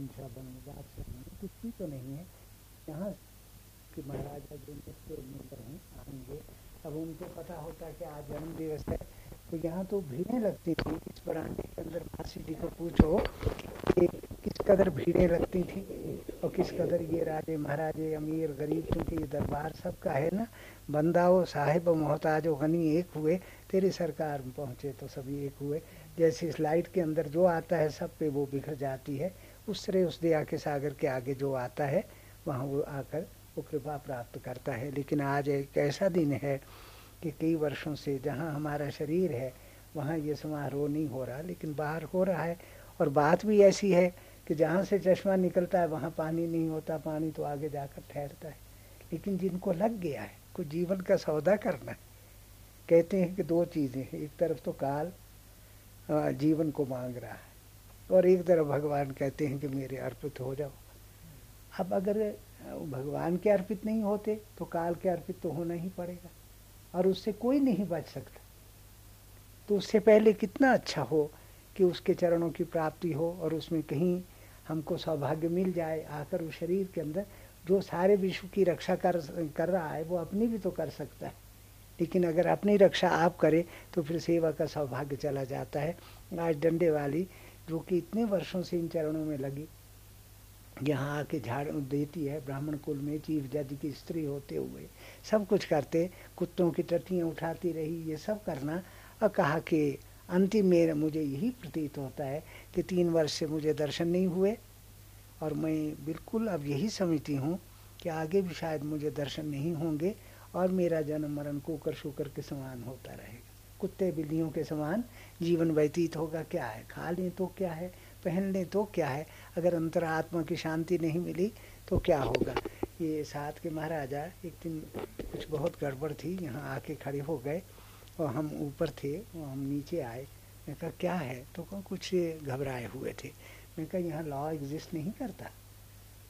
हिंसा बनवाद से कुछ भी तो नहीं है। यहाँ कि महाराजा जो नेत्र हैं, आएँगे अब उनको पता होता कि आज जन्म दिवस है। तो यहाँ तो भीड़ें लगती थी, इस बरांडे के अंदर फांसी जी को पूछो कि किस कदर भीड़ें लगती थी और किस कदर ये राजे, महाराजे, अमीर, गरीब, क्योंकि ये दरबार सबका है ना? बंदाओ, साहिब, मोहताज, गनी एक हुए, तेरी सरकार में पहुँचे तो सभी एक हुए। जैसे इस लाइट के अंदर जो आता है, सब पे वो बिखर जाती है। उस तरह उस दया के सागर के आगे जो आता है, वहाँ वो आकर वो कृपा प्राप्त करता है। लेकिन आज एक ऐसा दिन है कि कई वर्षों से जहाँ हमारा शरीर है, वहाँ ये समारोह नहीं हो रहा, लेकिन बाहर हो रहा है। और बात भी ऐसी है कि जहाँ से चश्मा निकलता है, वहाँ पानी नहीं होता, पानी तो आगे जाकर ठहरता है। लेकिन जिनको लग गया है, कुछ जीवन का सौदा करना है, कहते हैं कि दो चीज़ें एक तरफ़ तो काल जीवन को मांग रहा है। और एक तरफ़ भगवान कहते हैं कि मेरे अर्पित हो जाओ। अब अगर भगवान के अर्पित नहीं होते तो काल के अर्पित तो होना ही पड़ेगा। और उससे कोई नहीं बच सकता। तो उससे पहले कितना अच्छा हो कि उसके चरणों की प्राप्ति हो और उसमें कहीं हमको सौभाग्य मिल जाए आकर उस शरीर के अंदर। जो सारे विश्व की रक्षा कर कर रहा है, वो अपनी भी तो कर सकता है। लेकिन अगर अपनी रक्षा आप करें तो फिर सेवा का सौभाग्य चला जाता है। आज डंडे वाली जो कि इतने वर्षों से इन चरणों में लगी, यहाँ आके झाड़ देती है, ब्राह्मण कुल में चीफ जज की स्त्री होते हुए, सब कुछ करते, कुत्तों की टट्टियाँ उठाती रही, ये सब करना, और कहा कि अंतिम में मुझे यही प्रतीत होता है कि तीन वर्ष से मुझे दर्शन नहीं हुए, और मैं बिल्कुल अब यही समझती हूँ कि आगे भी शायद मुझे दर्शन नहीं होंगे, और मेरा जन्म मरण कुकर शुकर के समान होता रहेगा। कुत्ते बिल्लियों के समान जीवन व्यतीत होगा। क्या है? खा लें तो क्या है? पहन लें तो क्या है? अगर अंतरात्मा की शांति नहीं मिली तो क्या होगा? ये साथ के महाराजा एक दिन कुछ बहुत गड़बड़ थी। यहाँ आके खड़े हो गए और हम ऊपर थे और हम नीचे आए। मैं कहा, क्या है? तो कहा, कुछ घबराए हुए थे। मैं कहा, यहाँ लॉ एग्जिस्ट नहीं करता।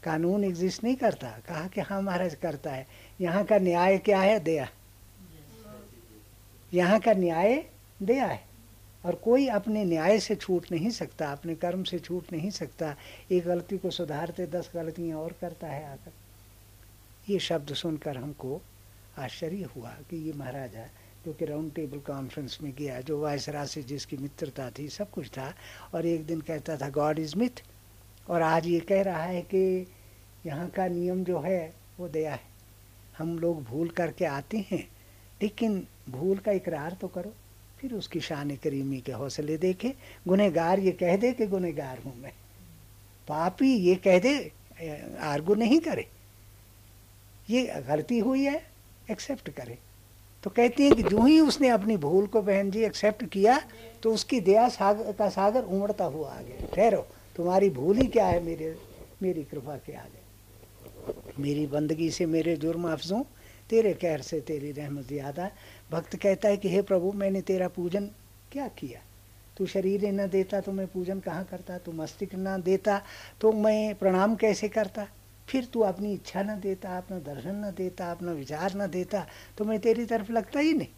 कानून एग्जिस्ट नहीं करता। कहा कि हाँ महाराज करता है। यहाँ का न्याय क्या है? दया। यहाँ का न्याय दया है और कोई अपने न्याय से छूट नहीं सकता, अपने कर्म से छूट नहीं सकता। एक गलती को सुधारते, दस गलतियाँ और करता है आकर। ये शब्द सुनकर हमको आश्चर्य हुआ कि ये महाराजा जो कि राउंड टेबल कॉन्फ्रेंस में गया, जो वायसरा से जिसकी मित्रता थी, सब कुछ था। और एक दिन कहता था गॉड इज़ मिथ और आज ये कह रहा है कि यहाँ का नियम जो है, वो दया है। हम लोग भूल करके आते हैं, लेकिन भूल का इकरार तो करो, फिर उसकी शान करीमी के हौसले देखे, गुनहगार ये कह दे कि गुनहगार हूँ मैं। पापी ये कह दे, आर्गू नहीं करे। ये गलती हुई है एक्सेप्ट करे। तो कहती है कि जो ही उसने अपनी भूल को बहन जी एक्सेप्ट किया तो उसकी दया सागर का सागर उमड़ता हुआ आ गया। ठहरो, तुम्हारी भूल ही क्या है मेरे, मेरी कृपा के आगे? मेरी बंदगी से मेरे जुर्म अफजों, तेरे कहर से तेरी रहमत ज़्यादा। भक्त कहता है कि, हे प्रभु, मैंने तेरा पूजन क्या किया? तू शरीर न देता तो मैं पूजन कहाँ करता? तू मस्तिष्क न देता तो मैं प्रणाम कैसे करता? फिर तू अपनी इच्छा न देता, अपना दर्शन न देता, अपना विचार न देता तो मैं तेरी तरफ़ लगता ही नहीं।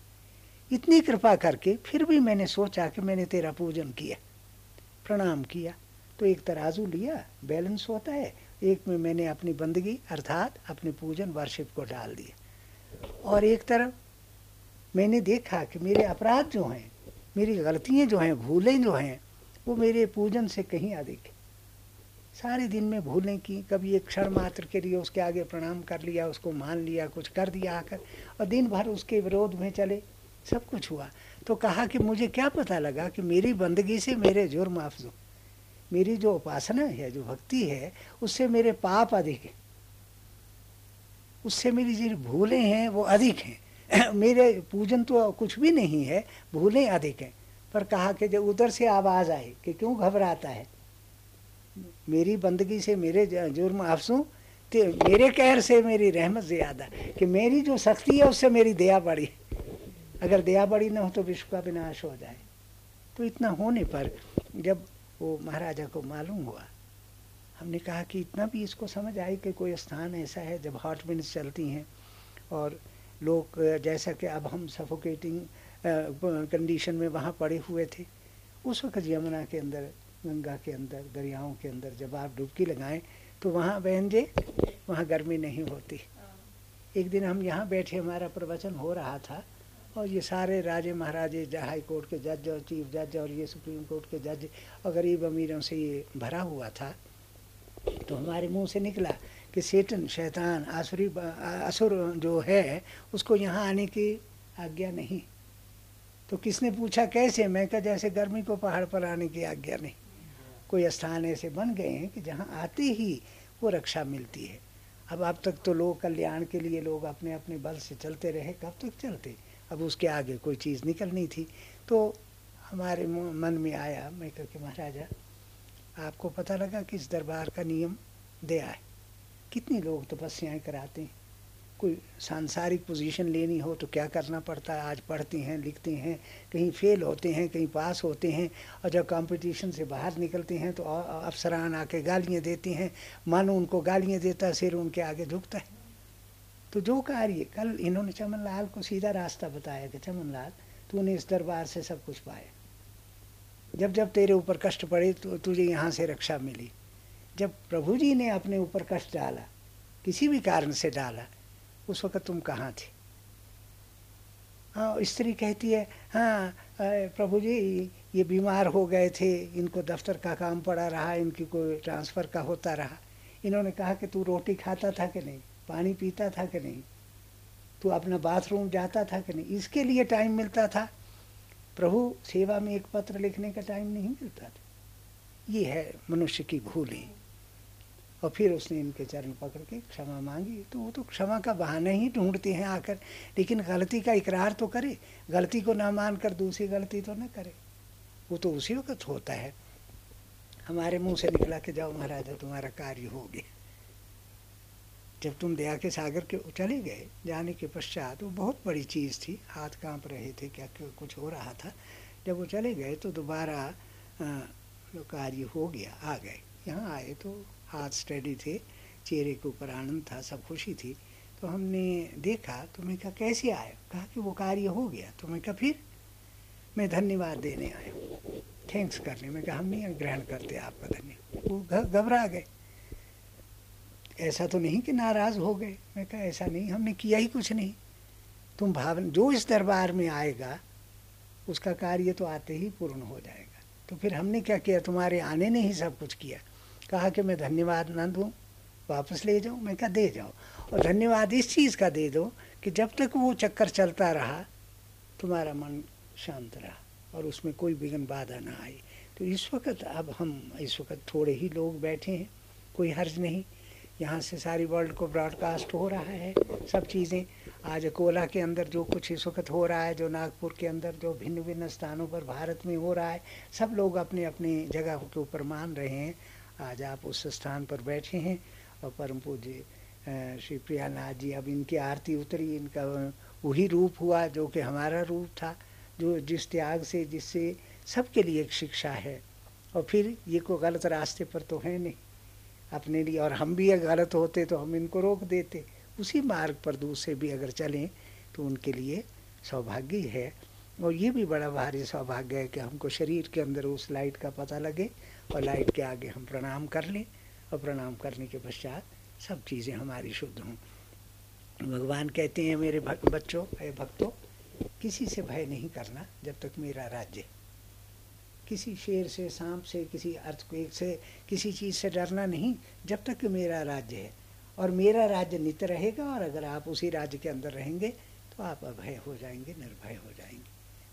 इतनी कृपा करके फिर भी मैंने सोचा कि मैंने तेरा पूजन किया, प्रणाम किया तो एक तराजू लिया, बैलेंस होता है। एक में मैंने अपनी बंदगी, अर्थात अपने पूजन वर्शिप को डाल दिया। और एक तरफ़ मैंने देखा कि मेरे अपराध जो हैं, मेरी गलतियाँ जो हैं, भूलें जो हैं, वो मेरे पूजन से कहीं अधिक है। सारे दिन में भूलें की कभी एक क्षण मात्र के लिए उसके आगे प्रणाम कर लिया, उसको मान लिया, कुछ कर दिया आकर, और दिन भर उसके विरोध में चले। सब कुछ हुआ। तो कहा कि मुझे क्या पता लगा कि मेरी बंदगी से मेरे जुर्म अफजो मेरी जो उपासना है, जो भक्ति है, उससे मेरे पाप अधिक है। उससे मेरी जो भूलें हैं, वो अधिक हैं। मेरे पूजन तो कुछ भी नहीं है, भूलें अधिक हैं। पर कहा कि जब उधर से आवाज़ आए कि क्यों घबराता है? मेरी बंदगी से मेरे जुर्म अफसों तो मेरे कहर से मेरी रहमत ज़्यादा, कि मेरी जो सख्ती है उससे मेरी दया बढ़ी। अगर दया बढ़ी ना हो तो विश्व का विनाश हो जाए। तो इतना होने पर जब वो महाराजा को मालूम हुआ, हमने कहा कि इतना भी इसको समझ आई कि कोई स्थान ऐसा है जब हॉट मिनट्स चलती हैं और लोग जैसा कि अब हम सफोकेटिंग कंडीशन में वहाँ पड़े हुए थे, उस वक्त यमुना के अंदर, गंगा के अंदर, दरियाओं के अंदर जब आप डुबकी लगाएँ तो वहाँ बहन जी वहाँ गर्मी नहीं होती। एक दिन हम यहाँ बैठे, हमारा प्रवचन हो रहा था, और ये सारे राजे महाराजे, हाई कोर्ट के जज और चीफ जज और ये सुप्रीम कोर्ट के जज और गरीब अमीरों से ये भरा हुआ था तो हमारे मुँह से निकला कि सेटन शैतान, आसुरी असुर जो है, उसको यहाँ आने की आज्ञा नहीं। तो किसने पूछा कैसे? मैं कहा, जैसे गर्मी को पहाड़ पर आने की आज्ञा नहीं। कोई स्थान ऐसे बन गए हैं कि जहाँ आते ही वो रक्षा मिलती है। अब अब तक तो लोग कल्याण के लिए लोग अपने अपने बल से चलते रहे, कब तक चलते? अब उसके आगे कोई चीज़ निकलनी थी। तो हमारे मन में आया, मैं कह के महाराजा, आपको पता लगा कि इस दरबार का नियम दया है? कितने लोग तपस्याएँ कराते हैं? कोई सांसारिक पोजीशन लेनी हो तो क्या करना पड़ता है? आज पढ़ते हैं, लिखते हैं, कहीं फेल होते हैं, कहीं पास होते हैं और जब कंपटीशन से बाहर निकलते हैं तो अफसरान आके गालियाँ देते हैं। मन उनको गालियाँ देता है, सिर उनके आगे झुकता है। तो जो कार्य, कल इन्होंने चमन लाल को सीधा रास्ता बताया कि चमन लाल तूने इस दरबार से सब कुछ पाया। जब जब तेरे ऊपर कष्ट पड़े तो तुझे यहाँ से रक्षा मिली। जब प्रभु जी ने अपने ऊपर कष्ट डाला, किसी भी कारण से डाला, उस वक्त तुम कहाँ थे? हाँ स्त्री कहती है हाँ प्रभु जी, ये बीमार हो गए थे, इनको दफ्तर का काम पड़ा रहा, इनकी कोई ट्रांसफ़र का होता रहा। इन्होंने कहा कि तू रोटी खाता था कि नहीं? पानी पीता था कि नहीं? तू अपना बाथरूम जाता था कि नहीं? इसके लिए टाइम मिलता था। प्रभु, सेवा में एक पत्र लिखने का टाइम नहीं मिलता था। ये है मनुष्य की भूलें और फिर उसने इनके चरण पकड़ के क्षमा मांगी। तो वो तो क्षमा का बहाना ही ढूंढते हैं आकर। लेकिन गलती का इकरार तो करे। गलती को ना मानकर दूसरी गलती तो ना करे। वो तो उसी वक्त होता है। हमारे मुँह से निकला के जाओ महाराजा तुम्हारा कार्य हो गया। जब तुम दया के सागर के चले गए, जाने के पश्चात वो बहुत बड़ी चीज़ थी। हाथ काँप रहे थे क्या कुछ हो रहा था। जब वो चले गए तो दोबारा कार्य हो गया, आ गए। यहाँ आए तो हाथ स्टडी थे, चेहरे के ऊपर आनंद था, सब खुशी थी। तो हमने देखा तो मैं कहा, कैसे आए? कहा कि, वो कार्य हो गया। तो मैं कहा, फिर? मैं धन्यवाद देने आया। थैंक्स करने। में कहा, हम नहीं ग्रहण करते आपका धन्यवाद वो घबरा गए। ऐसा तो नहीं कि नाराज़ हो गए? मैं कहा, ऐसा नहीं, हमने किया ही कुछ नहीं। तुम भावन, जो इस दरबार में आएगा, उसका कार्य तो आते ही पूर्ण हो जाएगा। तो फिर हमने क्या किया? तुम्हारे आने ने ही सब कुछ किया। कहा कि मैं धन्यवाद न दूँ वापस ले जाऊँ मैं कहा, दे जाओ। और धन्यवाद इस चीज़ का दे दो कि जब तक वो चक्कर चलता रहा, तुम्हारा मन शांत रहा और उसमें कोई विघ्न बाधा ना आई। तो इस वक्त अब हम, इस वक्त थोड़े ही लोग बैठे हैं, कोई हर्ज नहीं। यहाँ से सारी वर्ल्ड को ब्रॉडकास्ट हो रहा है, सब चीज़ें। आज अकोला के अंदर जो कुछ इस वक्त हो रहा है, जो नागपुर के अंदर जो भिन्न भिन्न स्थानों पर भारत में हो रहा है, सब लोग अपने अपने जगह के ऊपर मान रहे हैं। आज आप उस स्थान पर बैठे हैं और परम पूज्य श्री प्रियानाथ जी, अब इनकी आरती उतरी, इनका वही रूप हुआ जो कि हमारा रूप था, जो जिस त्याग से, जिससे सबके लिए एक शिक्षा है। और फिर ये को गलत रास्ते पर तो है नहीं। अपने लिए और हम भी अगर गलत होते तो हम इनको रोक देते। उसी मार्ग पर दूसरे भी अगर चलें तो उनके लिए सौभाग्य है। और ये भी बड़ा भारी सौभाग्य है कि हमको शरीर के अंदर उस लाइट का पता लगे और लाइट के आगे हम प्रणाम कर लें और प्रणाम करने के पश्चात सब चीज़ें हमारी शुद्ध हों। भगवान कहते हैं, मेरे भक्त बच्चों अरे भक्तों, किसी से भय नहीं करना जब तक मेरा राज्य। किसी शेर से, सांप से, किसी अर्थक्वेक से, किसी चीज़ से डरना नहीं जब तक मेरा राज्य है। और मेरा राज्य नित्य रहेगा और अगर आप उसी राज्य के अंदर रहेंगे तो आप अभय हो जाएँगे, निर्भय हो जाएँगे।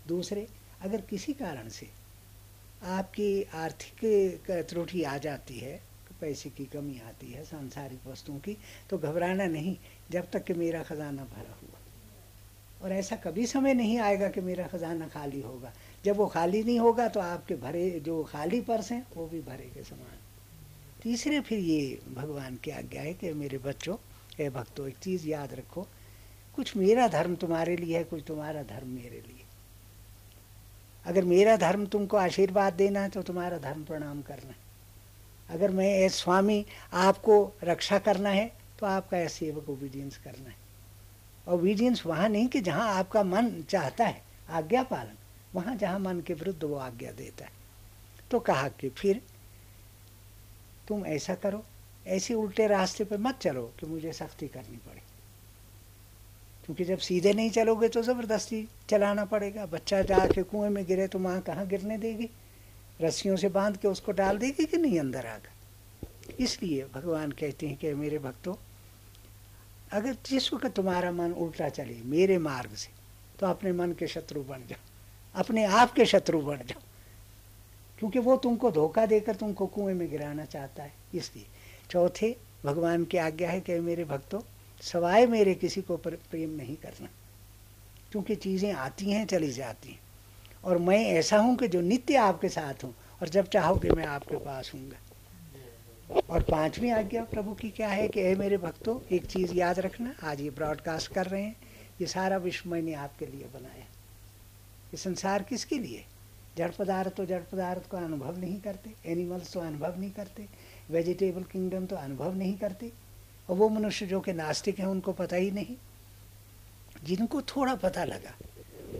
दूसरे, अगर किसी कारण से आपकी आर्थिक त्रुटि आ जाती है, पैसे की कमी आती है, सांसारिक वस्तुओं की तो घबराना नहीं, जब तक कि मेरा खजाना भरा हुआ। और ऐसा कभी समय नहीं आएगा कि मेरा खजाना खाली होगा। जब वो खाली नहीं होगा तो आपके भरे, जो खाली पर्स हैं, वो भी भरे के समान। तीसरे फिर ये भगवान की आज्ञा है कि मेरे बच्चों ए भक्तों, एक चीज़ याद रखो। कुछ मेरा धर्म तुम्हारे लिए है, कुछ तुम्हारा धर्म मेरे लिए अगर मेरा धर्म तुमको आशीर्वाद देना है तो तुम्हारा धर्म प्रणाम करना है। अगर मैं एज स्वामी आपको रक्षा करना है तो आपका एज सेवक ओबीडियंस करना है। ओबीडियंस वहाँ नहीं कि जहाँ आपका मन चाहता है, आज्ञा पालन। वहाँ जहाँ मन के विरुद्ध वो आज्ञा देता है। तो कहा कि फिर तुम ऐसा करो, ऐसे उल्टे रास्ते पर मत चलो कि मुझे सख्ती करनी पड़े। क्योंकि जब सीधे नहीं चलोगे तो ज़बरदस्ती चलाना पड़ेगा। बच्चा जाके कुएँ में गिरे तो माँ कहाँ गिरने देगी? रस्सियों से बाँध के उसको डाल देगी कि नहीं अंदर आकर? इसलिए भगवान कहते हैं कि मेरे भक्तों, अगर जिस वक्त तुम्हारा मन उल्टा चले मेरे मार्ग से तो अपने मन के शत्रु बन जाओ, अपने आप के शत्रु बन जाओ। क्योंकि वो तुमको धोखा देकर तुमको कुएँ में गिराना चाहता है। इसलिए चौथे, भगवान की आज्ञा है कि मेरे भक्तों सवाए मेरे किसी को प्रेम नहीं करना। क्योंकि चीज़ें आती हैं, चली जाती हैं। और मैं ऐसा हूँ कि जो नित्य आपके साथ हूँ, और जब चाहोगे मैं आपके पास हूँगा। और पांचवी आज्ञा प्रभु की क्या है कि मेरे भक्तों, एक चीज़ याद रखना, आज ये ब्रॉडकास्ट कर रहे हैं। ये सारा विश्व मैंने आपके लिए बनाया ये संसार किसके लिए? जड़ पदार्थ तो जड़ पदार्थ को अनुभव नहीं करते, एनिमल्स तो अनुभव नहीं करते, वेजिटेबल किंगडम तो अनुभव नहीं करते और वो मनुष्य जो कि नास्तिक हैं, उनको पता ही नहीं। जिनको थोड़ा पता लगा,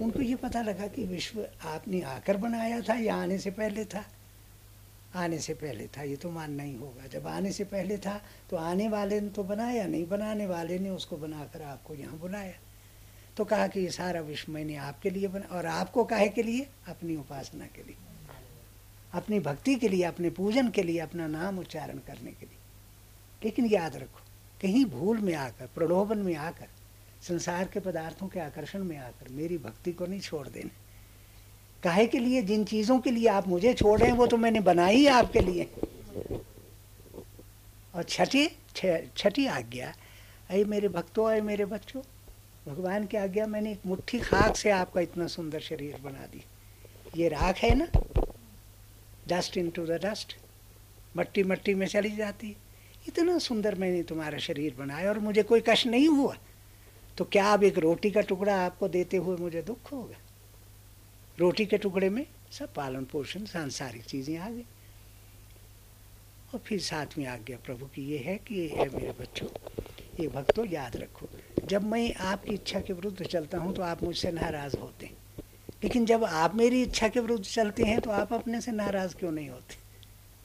उनको ये पता लगा कि विश्व आपने आकर बनाया था, या आने से पहले था। आने से पहले था, ये तो मानना ही होगा। जब आने से पहले था तो आने वाले ने तो बनाया, नहीं बनाने वाले ने उसको बनाकर आपको यहाँ बुलाया। तो कहा कि ये सारा विश्व मैंने आपके लिए बना, और आपको काहे के लिए? अपनी उपासना के लिए। अपनी भक्ति के लिए, अपने पूजन के लिए, अपना नाम उच्चारण करने के लिए। लेकिन याद रखो कहीं भूल में आकर, प्रलोभन में आकर, संसार के पदार्थों के आकर्षण में आकर मेरी भक्ति को नहीं छोड़ देने। काहे के लिए? जिन चीज़ों के लिए आप मुझे छोड़ रहे हैं, वो तो मैंने बनाई है आपके लिए। और छठी छठी आज्ञा, अरे मेरे भक्तों, अरे मेरे बच्चों, भगवान की आज्ञा मैंने एक मुट्ठी खाक से आपका इतना सुंदर शरीर बना दी। ये राख है ना? Dust into the dust मट्टी मट्टी में चली जाती इतना सुंदर मैंने तुम्हारा शरीर बनाया और मुझे कोई कष्ट नहीं हुआ। तो क्या अब एक रोटी का टुकड़ा आपको देते हुए मुझे दुख होगा? रोटी के टुकड़े में सब पालन पोषण, सांसारिक चीज़ें आ गई। और फिर सातवीं आज्ञा प्रभु की ये है कि ये मेरे बच्चों, ये भक्तों याद रखो, जब मैं आपकी इच्छा के विरुद्ध चलता हूँ तो आप मुझसे नाराज़ होते हैं। लेकिन जब आप मेरी इच्छा के विरुद्ध चलते हैं तो आप अपने से नाराज़ क्यों नहीं होते?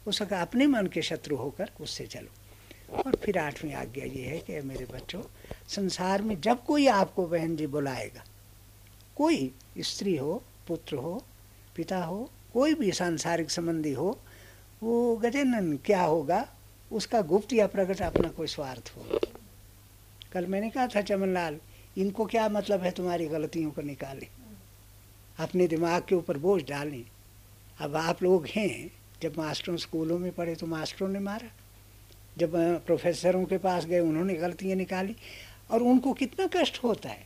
उस अपने मन के शत्रु होकर उससे चलो। और फिर आठवीं आज्ञा ये है कि मेरे बच्चों, संसार में जब कोई आपको बहन जी बुलाएगा, कोई स्त्री हो, पुत्र हो, पिता हो, कोई भी सांसारिक संबंधी हो, वो गजेनन क्या होगा? उसका गुप्त या प्रकट अपना कोई स्वार्थ हो। कल मैंने कहा था, चमनलाल, इनको क्या मतलब है तुम्हारी गलतियों को निकाले अपने दिमाग के ऊपर बोझ डालें अब आप लोग हैं, जब मास्टरों स्कूलों में पढ़े तो मास्टरों ने मारा। जब प्रोफेसरों के पास गए, उन्होंने गलतियाँ निकाली और उनको कितना कष्ट होता है।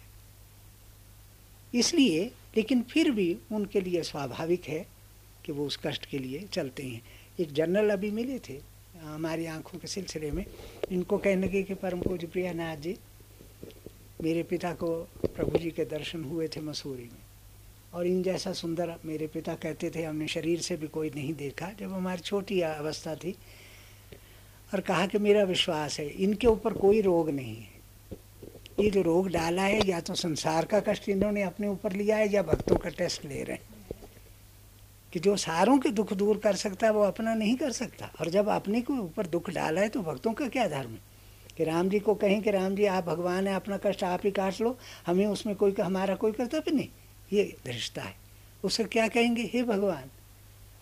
इसलिए, लेकिन फिर भी उनके लिए स्वाभाविक है कि वो उस कष्ट के लिए चलते हैं। एक जनरल अभी मिले थे, हमारी आँखों के सिलसिले में। इनको कहने के, कि परम पूज्य प्रियानाथ जी, मेरे पिता को प्रभु जी के दर्शन हुए थे मसूरी में। और इन जैसा सुंदर मेरे पिता कहते थे, हमने शरीर से भी कोई नहीं देखा। जब हमारी छोटी अवस्था थी और कहा कि मेरा विश्वास है, इनके ऊपर कोई रोग नहीं है। ये जो रोग डाला है, या तो संसार का कष्ट इन्होंने अपने ऊपर लिया है, या भक्तों का टेस्ट ले रहे हैं। कि जो सारों के दुख दूर कर सकता है, वो अपना नहीं कर सकता। और जब अपने को ऊपर दुख डाला है तो भक्तों का क्या धर्म है? कि राम जी को कहें कि राम जी, आप भगवान है, अपना कष्ट आप ही काट लो, हमें उसमें कोई, हमारा कोई कर्तव्य नहीं। ये दृष्टा है। उससे क्या कहेंगे? हे भगवान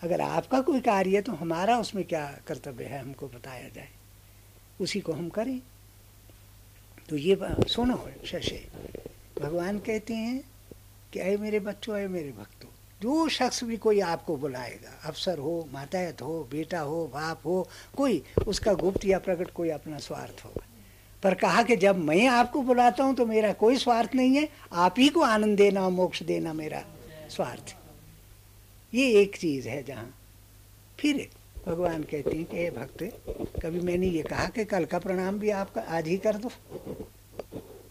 अगर आपका कोई कार्य है तो हमारा उसमें क्या कर्तव्य है, हमको बताया जाए। उसी को हम करें। तो ये सुनो, शशि, भगवान कहते हैं कि अरे मेरे बच्चों अरे मेरे भक्तों, जो शख्स भी कोई आपको बुलाएगा, अफसर हो मातायत हो, बेटा हो, बाप हो, कोई, उसका गुप्त या प्रकट कोई अपना स्वार्थ होगा। पर कहा कि जब मैं आपको बुलाता हूँ तो मेरा कोई स्वार्थ नहीं है, आप ही को आनंद देना, मोक्ष देना मेरा स्वार्थ। ये एक चीज़ है जहाँ। फिर भगवान कहते हैं कि भक्त, कभी मैंने ये कहा कि कल का प्रणाम भी आपका आज ही कर दो।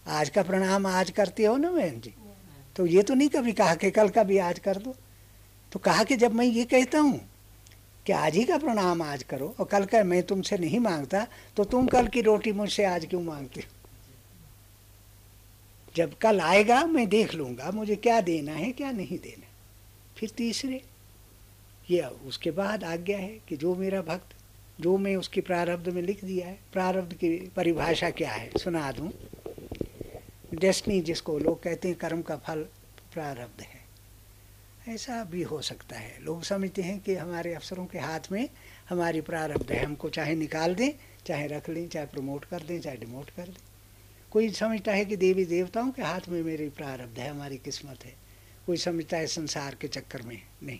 आज का प्रणाम आज करते हो ना बहन जी? तो ये तो नहीं कभी कहा कि कल का भी आज कर दो। तो कहा कि जब मैं ये कहता हूँ कि आज ही का प्रणाम आज करो और कल का मैं तुमसे नहीं माँगता तो तुम कल की रोटी मुझसे आज क्यों मांगते हो? जब कल आएगा, मैं देख लूँगा, मुझे क्या देना है, क्या नहीं देना फिर तीसरे, ये उसके बाद आज्ञा है कि जो मेरा भक्त, जो मैं उसकी प्रारब्ध में लिख दिया है, प्रारब्ध की परिभाषा क्या है, सुना दूँ। डेस्टनी जिसको लोग कहते हैं कर्म का फल प्रारब्ध है। ऐसा भी हो सकता है। लोग समझते हैं कि हमारे अफसरों के हाथ में हमारी प्रारब्ध है। हमको चाहे निकाल दें, चाहे रख लें, चाहे प्रमोट कर दें, चाहे डिमोट कर दें। कोई समझता है कि देवी देवताओं के हाथ में मेरी प्रारब्ध है, हमारी किस्मत है। कोई समझता है संसार के चक्कर में? नहीं।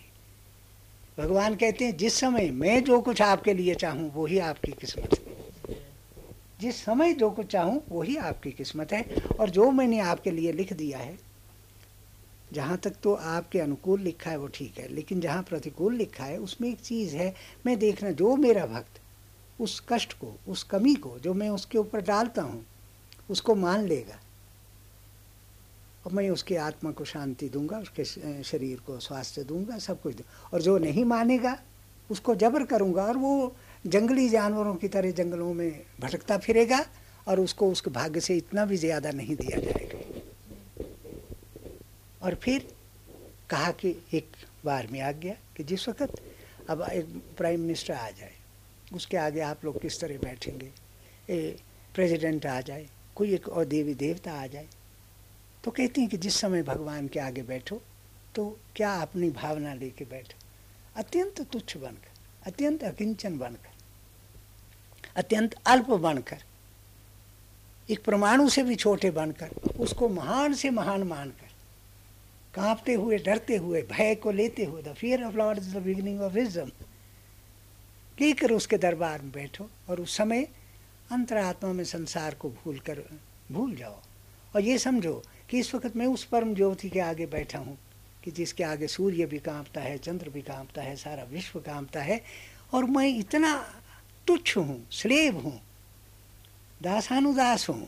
भगवान कहते हैं, जिस समय मैं जो कुछ आपके लिए चाहूँ वही आपकी किस्मत है। जिस समय जो कुछ चाहूँ वही आपकी किस्मत है। और जो मैंने आपके लिए लिख दिया है, जहाँ तक तो आपके अनुकूल लिखा है, वो ठीक है। लेकिन जहाँ प्रतिकूल लिखा है, उसमें एक चीज़ है, मैं देखना, जो मेरा भक्त, उस कष्ट को, उस कमी को, जो मैं उसके ऊपर डालता हूँ, उसको मान लेगा। और मैं उसकी आत्मा को शांति दूँगा, उसके शरीर को स्वास्थ्य दूँगा, सब कुछ दूँगा और जो नहीं मानेगा, उसको जबर करूँगा और वो जंगली जानवरों की तरह जंगलों में भटकता फिरेगा और उसको उसके भाग्य से इतना भी ज़्यादा नहीं दिया जाएगा। और फिर कहा कि एक बार में आ गया कि जिस वक्त अब एक प्राइम मिनिस्टर आ जाए, उसके आगे आप लोग किस तरह बैठेंगे? ए, प्रेसिडेंट आ जाए, कोई एक और देवी देवता आ जाए तो कहती हैं कि जिस समय भगवान के आगे बैठो तो क्या अपनी भावना लेके बैठो? अत्यंत तुच्छ बनकर, अत्यंत अकिंचन बनकर, अत्यंत अल्प बनकर, एक परमाणु से भी छोटे बनकर, उसको महान से महान मानकर, कांपते हुए, डरते हुए, भय को लेते हुए the fear of Lord is the beginning of wisdom लेकर उसके दरबार में बैठो और उस समय अंतरात्मा में संसार को भूल कर भूल जाओ। और ये समझो कि इस वक्त मैं उस परम ज्योति के आगे बैठा हूँ, कि जिसके आगे सूर्य भी कांपता है, चंद्र भी कांपता है, सारा विश्व कांपता है, और मैं इतना तुच्छ हूँ स्लेव हूँ, दासानुदास हूँ,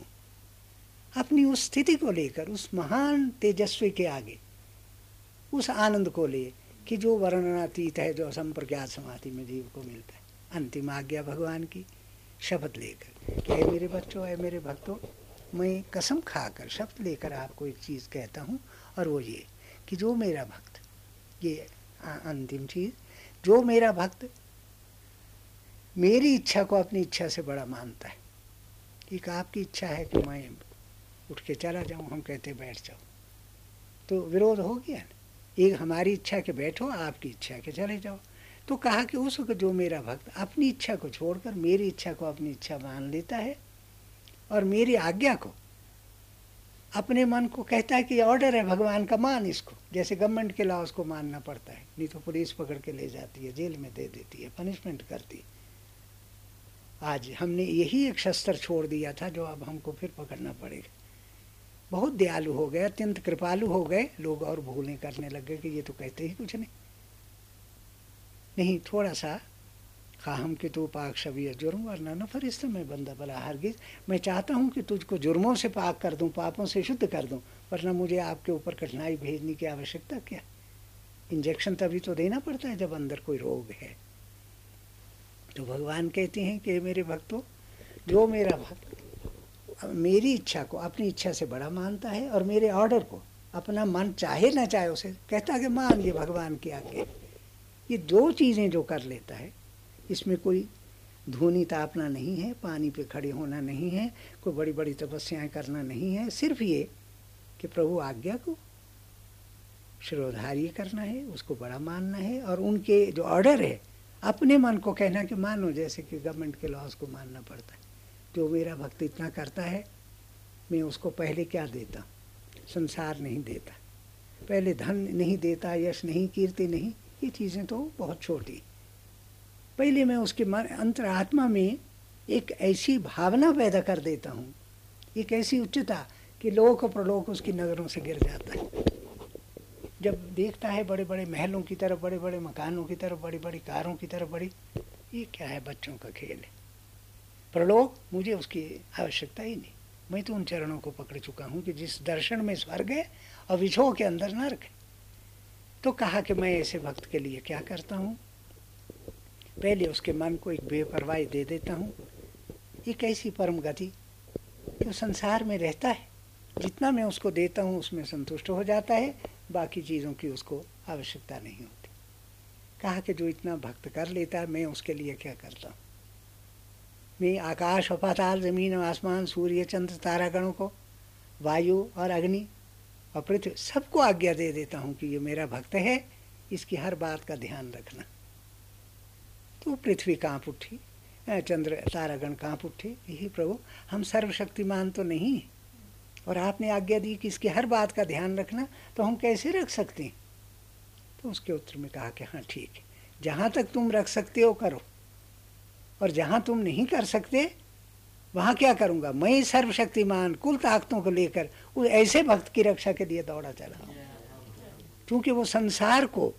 अपनी उस स्थिति को लेकर, उस महान तेजस्वी के आगे, उस आनंद को ले, कि जो वर्णनातीत है, जो असंप्रज्ञात समाधि में जीव को मिलता है। अंतिम आज्ञा भगवान की, शपथ लेकर, कि मेरे बच्चों, है मेरे भक्तों मैं कसम खाकर शब्द लेकर आपको एक चीज़ कहता हूँ, और वो ये कि जो मेरा भक्त, ये अंतिम चीज़, जो मेरा भक्त मेरी इच्छा को अपनी इच्छा से बड़ा मानता है। एक आपकी इच्छा है कि मैं उठ के चला जाऊँ, हम कहते बैठ जाओ। तो विरोध हो गया ना? एक हमारी इच्छा के बैठो, आपकी इच्छा के चले जाओ। तो कहा कि उस जो मेरा भक्त अपनी इच्छा को छोड़कर मेरी इच्छा को अपनी इच्छा मान लेता है और मेरी आज्ञा को। अपने मन को कहता है कि ऑर्डर है, भगवान का, मान इसको। जैसे गवर्नमेंट के लॉ उसको मानना पड़ता है, नहीं तो पुलिस पकड़ के ले जाती है, जेल में दे देती है पनिशमेंट करती है। आज हमने यही एक शस्त्र छोड़ दिया था, जो अब हमको फिर पकड़ना पड़ेगा। बहुत दयालु हो गए, अत्यंत कृपालु हो गए। लोग और भूलें करने लग गए कि ये तो कहते ही कुछ नहीं। नहीं, थोड़ा सा हम कि तू पाक शबी जुर्म, वरना न फरिश्त, में बंदा भला हरगिज। मैं चाहता हूँ कि तुझको जुर्मों से पाक कर दूँ, पापों से शुद्ध कर दूँ, वरना मुझे आपके ऊपर कठिनाई भेजने की आवश्यकता क्या? इंजेक्शन तभी तो देना पड़ता है जब अंदर कोई रोग है। तो भगवान कहते हैं कि मेरे भक्तों, जो मेरा भक्त मेरी इच्छा को, अपनी इच्छा से बड़ा मानता है और मेरे ऑर्डर को, अपना मन चाहे ना चाहे उसे कहता है कि मान ये भगवान के आगे ये दो चीज़ें जो कर लेता है इसमें कोई धूनी तापना नहीं है, पानी पे खड़े होना नहीं है, कोई बड़ी बड़ी तपस्याएँ करना नहीं है, सिर्फ़ ये कि प्रभु आज्ञा को श्रोधार्य करना है, उसको बड़ा मानना है और उनके जो ऑर्डर है, अपने मन को कहना कि मानो जैसे कि गवर्नमेंट के लॉज को मानना पड़ता है। जो मेरा भक्त इतना करता है, मैं उसको पहले क्या देता? संसार नहीं देता। पहले धन नहीं देता, यश नहीं, कीर्ति नहीं, ये चीज़ें तो बहुत छोटी पहले मैं उसके मन, अंतरात्मा में एक ऐसी भावना पैदा कर देता हूँ, एक ऐसी उच्चता कि लोक प्रलोक उसकी नज़रों से गिर जाता है। जब देखता है बड़े बड़े महलों की तरफ़ बड़े बड़े मकानों की तरफ़ बड़ी बड़ी कारों की तरफ़, बड़ी, ये क्या है बच्चों का खेल? है प्रलोक मुझे उसकी आवश्यकता ही नहीं। मैं तो उन चरणों को पकड़ चुका हूँ कि जिस दर्शन में स्वर्ग है और विछोह के अंदर नर्क है। तो कहा कि मैं ऐसे भक्त के लिए क्या करता हूँ? पहले उसके मन को एक बेपरवाही दे देता हूँ। एक ऐसी परम गति? जो संसार में रहता है? जितना मैं उसको देता हूँ, उसमें संतुष्ट हो जाता है। बाकी चीज़ों की उसको आवश्यकता नहीं होती। कहा कि जो इतना भक्त कर लेता है, मैं उसके लिए क्या करता हूँ? मैं आकाश और पाताल, ज़मीन और आसमान, सूर्य, चंद्र, तारागणों को, वायु और अग्नि और पृथ्वी, सबको आज्ञा दे देता हूँ कि ये मेरा भक्त है। इसकी हर बात का ध्यान रखना। तो पृथ्वी काँप उठी? चंद्र, तारागण काँप उठे? यही प्रभु, हम सर्वशक्तिमान तो नहीं और आपने आज्ञा दी कि इसकी हर बात का ध्यान रखना तो हम कैसे रख सकते हैं? तो उसके उत्तर में कहा कि हाँ ठीक है। जहाँ तक तुम रख सकते हो, करो। और जहाँ तुम नहीं कर सकते, वहाँ क्या करूँगा? मैं सर्वशक्तिमान, कुल ताकतों को लेकर, उस ऐसे भक्त की रक्षा के लिए दौड़ा चला क्योंकि वो संसार को,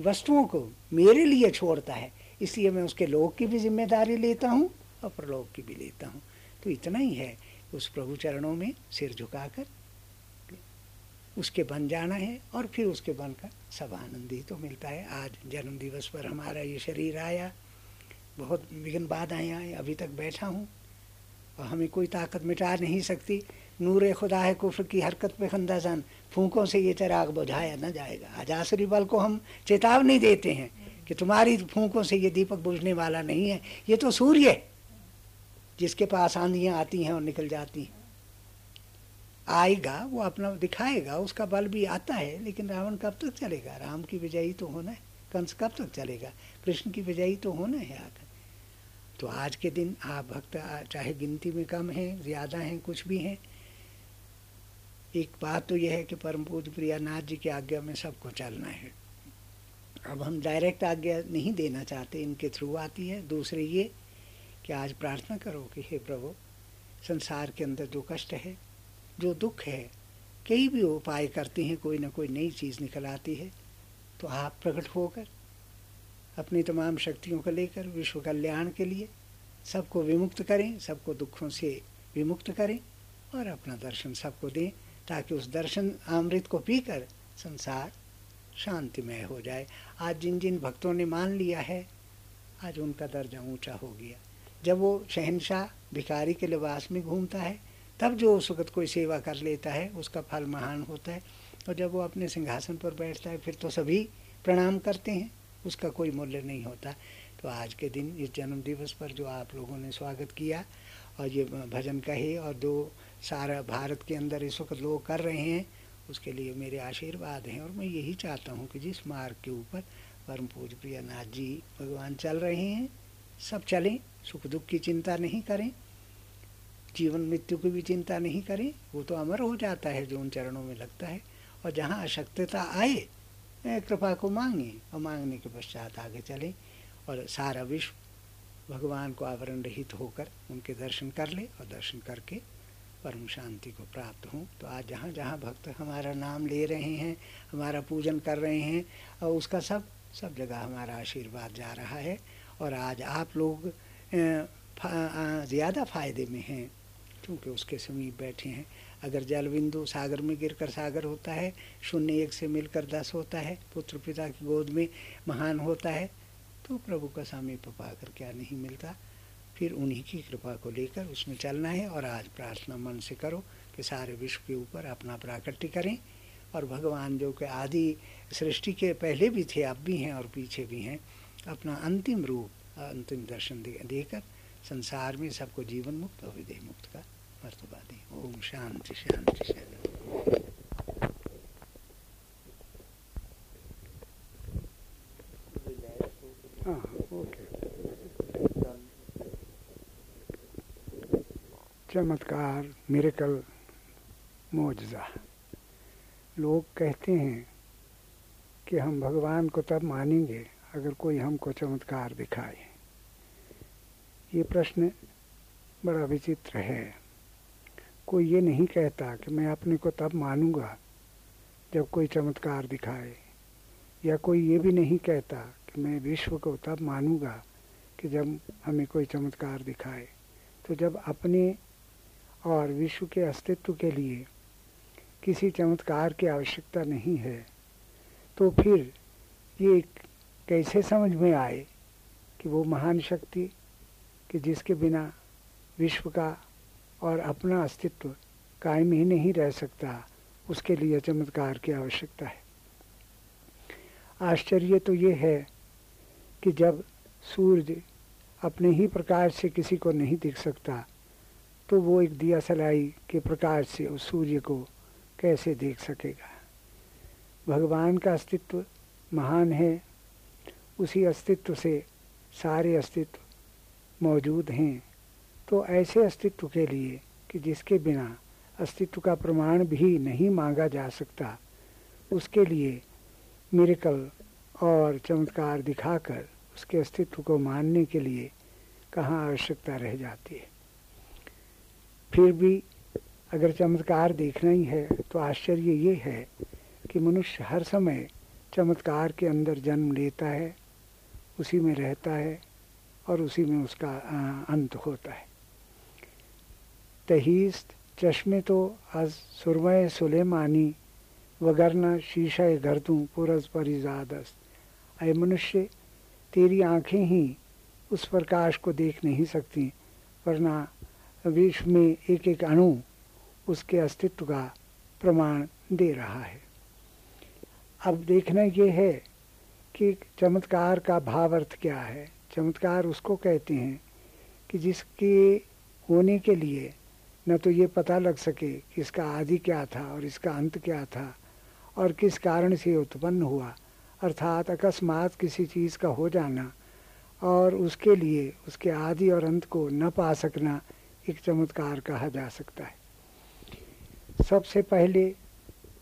वस्तुओं को मेरे लिए छोड़ता है। इसलिए मैं उसके लोक की भी ज़िम्मेदारी लेता हूँ और प्रलोक की भी लेता हूँ। तो इतना ही है, उस प्रभु चरणों में सिर झुकाकर, उसके बन जाना है और फिर उसके बन का सब आनंद ही तो मिलता है आज जन्म दिवस पर हमारा ये शरीर आया, बहुत विघ्न बाधाएँ आए अभी तक बैठा हूँ और हमें कोई ताकत मिटा नहीं सकती। नूर खुदा है कुफ्र की हरकत पे खंदा जान, फूकों से ये चिराग बुझाया ना जाएगा। अजासरी बल को हम चेतावनी देते हैं कि तुम्हारी फूकों से ये दीपक बुझने वाला नहीं है, ये तो सूर्य है, जिसके पास आंधियाँ आती हैं और निकल जाती हैं। आएगा, वो अपना दिखाएगा, उसका बल भी आता है, लेकिन रावण कब तक चलेगा? राम की विजयी तो होना है, कंस कब तक चलेगा? कृष्ण की विजयी तो होना है आकर तो आज के दिन आप भक्त, चाहे गिनती में कम हैं, ज़्यादा हैं, कुछ भी हैं, एक बात तो यह है कि परम पूज प्रियानाथ जी की आज्ञा में सबको चलना है। अब हम डायरेक्ट आज्ञा नहीं देना चाहते, इनके थ्रू आती है। दूसरे ये कि आज प्रार्थना करो कि हे प्रभु, संसार के अंदर जो कष्ट है, जो दुख है कई भी उपाय करते हैं, कोई ना कोई नई चीज़ निकल आती है तो आप प्रकट होकर अपनी तमाम शक्तियों को लेकर विश्व कल्याण के लिए सबको विमुक्त करें, सबको दुखों से विमुक्त करें और अपना दर्शन सबको दें, ताकि उस दर्शन अमृत को पीकर संसार शांतिमय हो जाए। आज जिन जिन भक्तों ने मान लिया है, आज उनका दर्जा ऊँचा हो गया। जब वो शहनशाह भिखारी के लिबास में घूमता है, तब जो उस वक्त कोई सेवा कर लेता है, उसका फल महान होता है। और जब वो अपने सिंहासन पर बैठता है, फिर तो सभी प्रणाम करते हैं, उसका कोई मूल्य नहीं होता। तो आज के दिन, इस जन्म दिवस पर जो आप लोगों ने स्वागत किया, और ये भजन कहे, और जो सारा भारत के अंदर इस वक्त लोग कर रहे हैं उसके लिए मेरे आशीर्वाद हैं और मैं यही चाहता हूँ कि जिस मार्ग के ऊपर परम पूज प्रियनाथ जी भगवान चल रहे हैं, सब चलें, सुख दुख की चिंता नहीं करें, जीवन मृत्यु की भी चिंता नहीं करें, वो तो अमर हो जाता है जो उन चरणों में लगता है। और जहाँ अशक्तता आए कृपा को मांगे और मांगने के पश्चात आगे चलें और सारा विश्व भगवान को आवरण रहित होकर उनके दर्शन कर ले और दर्शन करके परम शांति को प्राप्त हूँ। तो आज जहाँ जहाँ भक्त हमारा नाम ले रहे हैं, हमारा पूजन कर रहे हैं, और उसका सब सब जगह हमारा आशीर्वाद जा रहा है। और आज आप लोग ज़्यादा फ़ायदे में हैं, क्योंकि उसके समीप बैठे हैं। अगर जल बिंदु सागर में गिरकर सागर होता है, शून्य एक से मिलकर दस होता है, पुत्र पिता की गोद में महान होता है तो प्रभु का समीप पाकर क्या नहीं मिलता। फिर उन्हीं की कृपा को लेकर उसमें चलना है और आज प्रार्थना मन से करो कि सारे विश्व के ऊपर अपना प्राकट्य करें और भगवान जो कि आदि सृष्टि के पहले भी थे, अब भी हैं और पीछे भी हैं, अपना अंतिम रूप, अंतिम दर्शन दे, देकर संसार में सबको जीवन मुक्त और विदेह मुक्त का मर्तबा दें। ओम शांति शांति शांति हाँ ओके चमत्कार मेरेकल मोजा। लोग कहते हैं कि हम भगवान को तब मानेंगे अगर कोई हमको चमत्कार दिखाए। ये प्रश्न बड़ा विचित्र है। कोई ये नहीं कहता कि मैं अपने को तब मानूँगा जब कोई चमत्कार दिखाए, या कोई ये भी नहीं कहता कि मैं विश्व को तब मानूँगा कि जब हमें कोई चमत्कार दिखाए। तो जब अपने और विश्व के अस्तित्व के लिए किसी चमत्कार की आवश्यकता नहीं है। तो फिर ये कैसे समझ में आए कि वो महान शक्ति कि जिसके बिना विश्व का और अपना अस्तित्व कायम ही नहीं रह सकता, उसके लिए चमत्कार की आवश्यकता है? आश्चर्य तो ये है कि जब सूर्य अपने ही प्रकाश से किसी को नहीं दिख सकता तो वो एक दिया सलाई के प्रकाश से उस सूर्य को कैसे देख सकेगा? भगवान का अस्तित्व महान है। उसी अस्तित्व से सारे अस्तित्व मौजूद हैं। तो ऐसे अस्तित्व के लिए कि जिसके बिना अस्तित्व का प्रमाण भी नहीं मांगा जा सकता, उसके लिए मिरेकल और चमत्कार दिखाकर उसके अस्तित्व को मानने के लिए कहाँ आवश्यकता रह जाती है? फिर भी अगर चमत्कार देखना ही है तो आश्चर्य ये है कि मनुष्य हर समय चमत्कार के अंदर जन्म लेता है, उसी में रहता है और उसी में उसका अंत होता है। तहीस्त चश्मे तो आज सुरमय सुलेमानी वगरना शीशा गर्दू पुरज परिजादस्त अय मनुष्य तेरी आँखें ही उस प्रकाश को देख नहीं सकती, वरना विश्व में एक एक अणु उसके अस्तित्व का प्रमाण दे रहा है। अब देखना ये है कि चमत्कार का भाव अर्थ क्या है। चमत्कार उसको कहते हैं कि जिसके होने के लिए न तो ये पता लग सके कि इसका आदि क्या था और इसका अंत क्या था और किस कारण से उत्पन्न हुआ। अर्थात अकस्मात किसी चीज़ का हो जाना और उसके लिए उसके आदि और अंत को न पा सकना एक चमत्कार कहा जा सकता है। सबसे पहले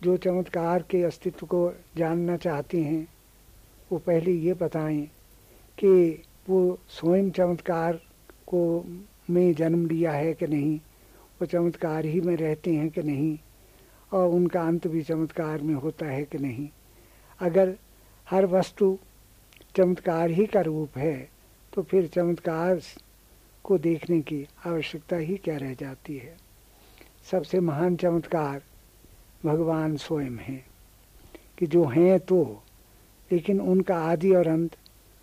जो चमत्कार के अस्तित्व को जानना चाहते हैं, वो पहले ये बताएँ कि वो स्वयं चमत्कार को में जन्म लिया है कि नहीं, वो चमत्कार ही में रहते हैं कि नहीं, और उनका अंत भी चमत्कार में होता है कि नहीं। अगर हर वस्तु चमत्कार ही का रूप है तो फिर चमत्कार को देखने की आवश्यकता ही क्या रह जाती है? सबसे महान चमत्कार भगवान स्वयं हैं कि जो हैं तो लेकिन उनका आदि और अंत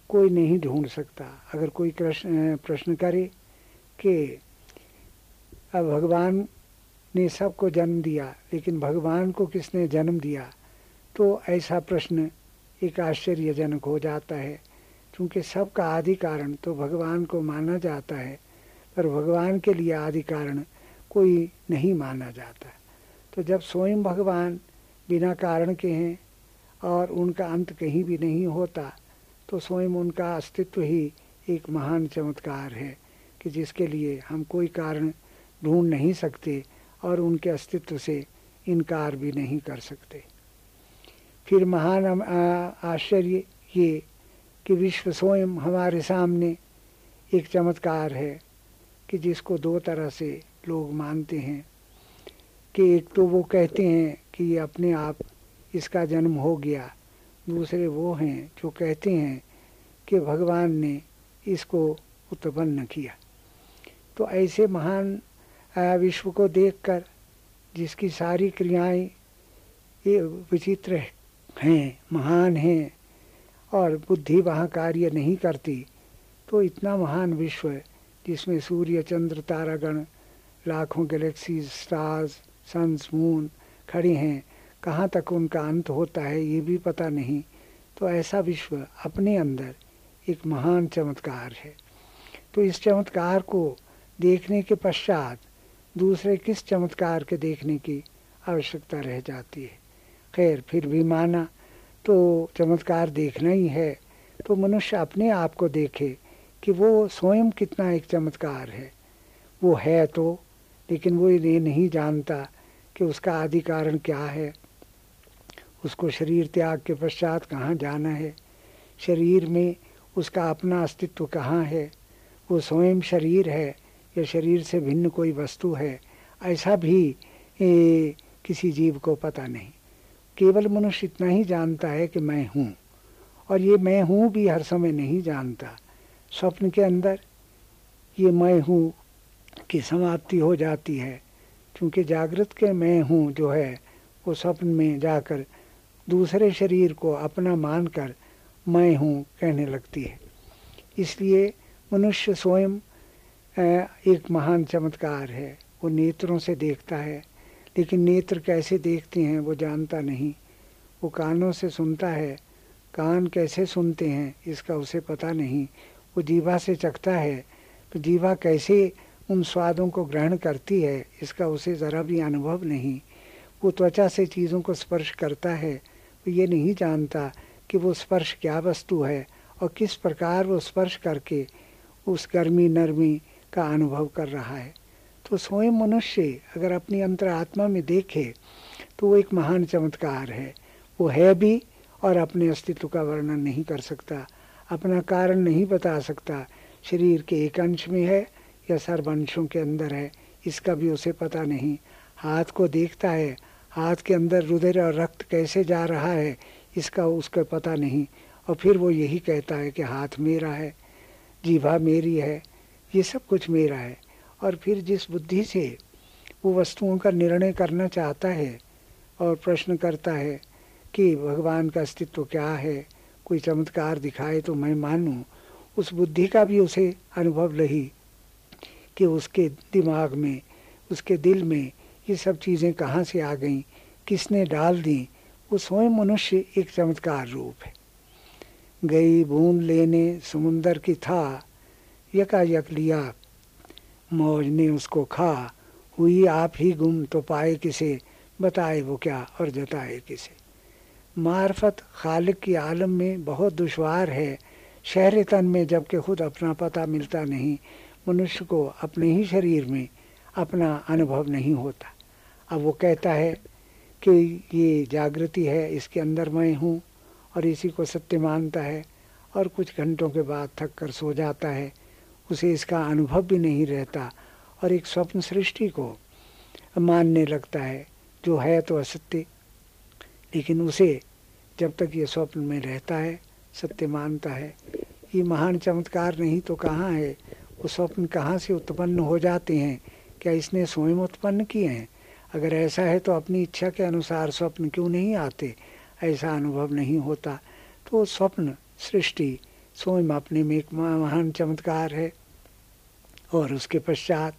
कोई नहीं ढूंढ सकता। अगर कोई प्रश्न करे कि अब भगवान ने सबको जन्म दिया, लेकिन भगवान को किसने जन्म दिया? तो ऐसा प्रश्न एक आश्चर्यजनक हो जाता है। क्योंकि सबका आदि कारण तो भगवान को माना जाता है, पर भगवान के लिए आदि कारण कोई नहीं माना जाता। तो जब स्वयं भगवान बिना कारण के हैं और उनका अंत कहीं भी नहीं होता तो स्वयं उनका अस्तित्व ही एक महान चमत्कार है कि जिसके लिए हम कोई कारण ढूंढ नहीं सकते और उनके अस्तित्व से इनकार भी नहीं कर सकते। फिर महान आश्चर्य ये कि विश्व स्वयं हमारे सामने एक चमत्कार है कि जिसको दो तरह से लोग मानते हैं कि एक तो वो कहते हैं कि ये अपने आप इसका जन्म हो गया, दूसरे वो हैं जो कहते हैं कि भगवान ने इसको उत्पन्न किया। तो ऐसे महान विश्व को देखकर जिसकी सारी क्रियाएँ ये विचित्र हैं, महान हैं और बुद्धि वहाँ कार्य नहीं करती तो इतना महान विश्व जिसमें सूर्य, चंद्र, तारागण, लाखों गैलेक्सीज स्टार्स सन्स मून खड़ी हैं। कहाँ तक उनका अंत होता है, ये भी पता नहीं। तो ऐसा विश्व अपने अंदर एक महान चमत्कार है। तो इस चमत्कार को देखने के पश्चात दूसरे किस चमत्कार के देखने की आवश्यकता रह जाती है? खैर, फिर भी माना तो चमत्कार देखना ही है तो मनुष्य अपने आप को देखे कि वो स्वयं कितना एक चमत्कार है। वो है तो लेकिन वो ये नहीं जानता कि उसका आदि कारण क्या है। उसको शरीर त्याग के पश्चात कहाँ जाना है? शरीर में उसका अपना अस्तित्व कहाँ है? वो स्वयं शरीर है या शरीर से भिन्न कोई वस्तु है? ऐसा भी ए, किसी जीव को पता नहीं। केवल मनुष्य इतना ही जानता है कि मैं हूँ, और ये मैं हूँ भी हर समय नहीं जानता। स्वप्न के अंदर ये मैं हूँ की समाप्ति हो जाती है, क्योंकि जागृत के मैं हूँ जो है, वो स्वप्न में जाकर दूसरे शरीर को अपना मानकर मैं हूँ कहने लगती है। इसलिए मनुष्य स्वयं एक महान चमत्कार है। वो नेत्रों से देखता है लेकिन नेत्र कैसे देखते हैं वो जानता नहीं। वो कानों से सुनता है। कान कैसे सुनते हैं, इसका उसे पता नहीं। वो जीवा से चखता है। तो जीवा कैसे उन स्वादों को ग्रहण करती है, इसका उसे ज़रा भी अनुभव नहीं। वो त्वचा से चीज़ों को स्पर्श करता है। वो ये नहीं जानता कि वो स्पर्श क्या वस्तु है और किस प्रकार वो स्पर्श करके उस गर्मी नरमी का अनुभव कर रहा है। तो स्वयं मनुष्य, अगर अपनी अंतर आत्मा में देखे तो वो एक महान चमत्कार है। वो है भी और अपने अस्तित्व का वर्णन नहीं कर सकता, अपना कारण नहीं बता सकता। शरीर के एक अंश में है या सर्व अंशों के अंदर है, इसका भी उसे पता नहीं। हाथ को देखता है, हाथ के अंदर रुधिर और रक्त कैसे जा रहा है, इसका उसका पता नहीं। और फिर वो यही कहता है कि हाथ मेरा है, जीभा मेरी है, ये सब कुछ मेरा है। और फिर जिस बुद्धि से वो वस्तुओं का निर्णय करना चाहता है और प्रश्न करता है कि भगवान का अस्तित्व क्या है, कोई चमत्कार दिखाए तो मैं मानूं, उस बुद्धि का भी उसे अनुभव नहीं कि उसके दिमाग में, उसके दिल में ये सब चीज़ें कहाँ से आ गईं, किसने डाल दी, वो स्वयं मनुष्य एक चमत्कार रूप है। गई बूंद लेने समुंदर की था, यकायक लिया मौज ने उसको खा। हुई आप ही गुम तो पाए किसे? बताए वो क्या और जताए किसे? मार्फत खालिक की आलम में बहुत दुशवार है। शहर तन में जबकि खुद अपना पता मिलता नहीं, मनुष्य को अपने ही शरीर में अपना अनुभव नहीं होता। अब वो कहता है कि ये जागृति है, इसके अंदर मैं हूँ और इसी को सत्य मानता है और कुछ घंटों के बाद थक कर सो जाता है। उसे इसका अनुभव भी नहीं रहता और एक स्वप्न सृष्टि को मानने लगता है, जो है तो असत्य। लेकिन उसे जब तक ये स्वप्न में रहता है, सत्य मानता है, ये महान चमत्कार नहीं तो कहाँ है? वो स्वप्न कहाँ से उत्पन्न हो जाते हैं? क्या इसने स्वयं उत्पन्न किए हैं? अगर ऐसा है तो अपनी इच्छा के अनुसार स्वप्न क्यों नहीं आते? ऐसा अनुभव नहीं होता। तो स्वप्न सृष्टि स्वयं अपने में एक महान चमत्कार है। और उसके पश्चात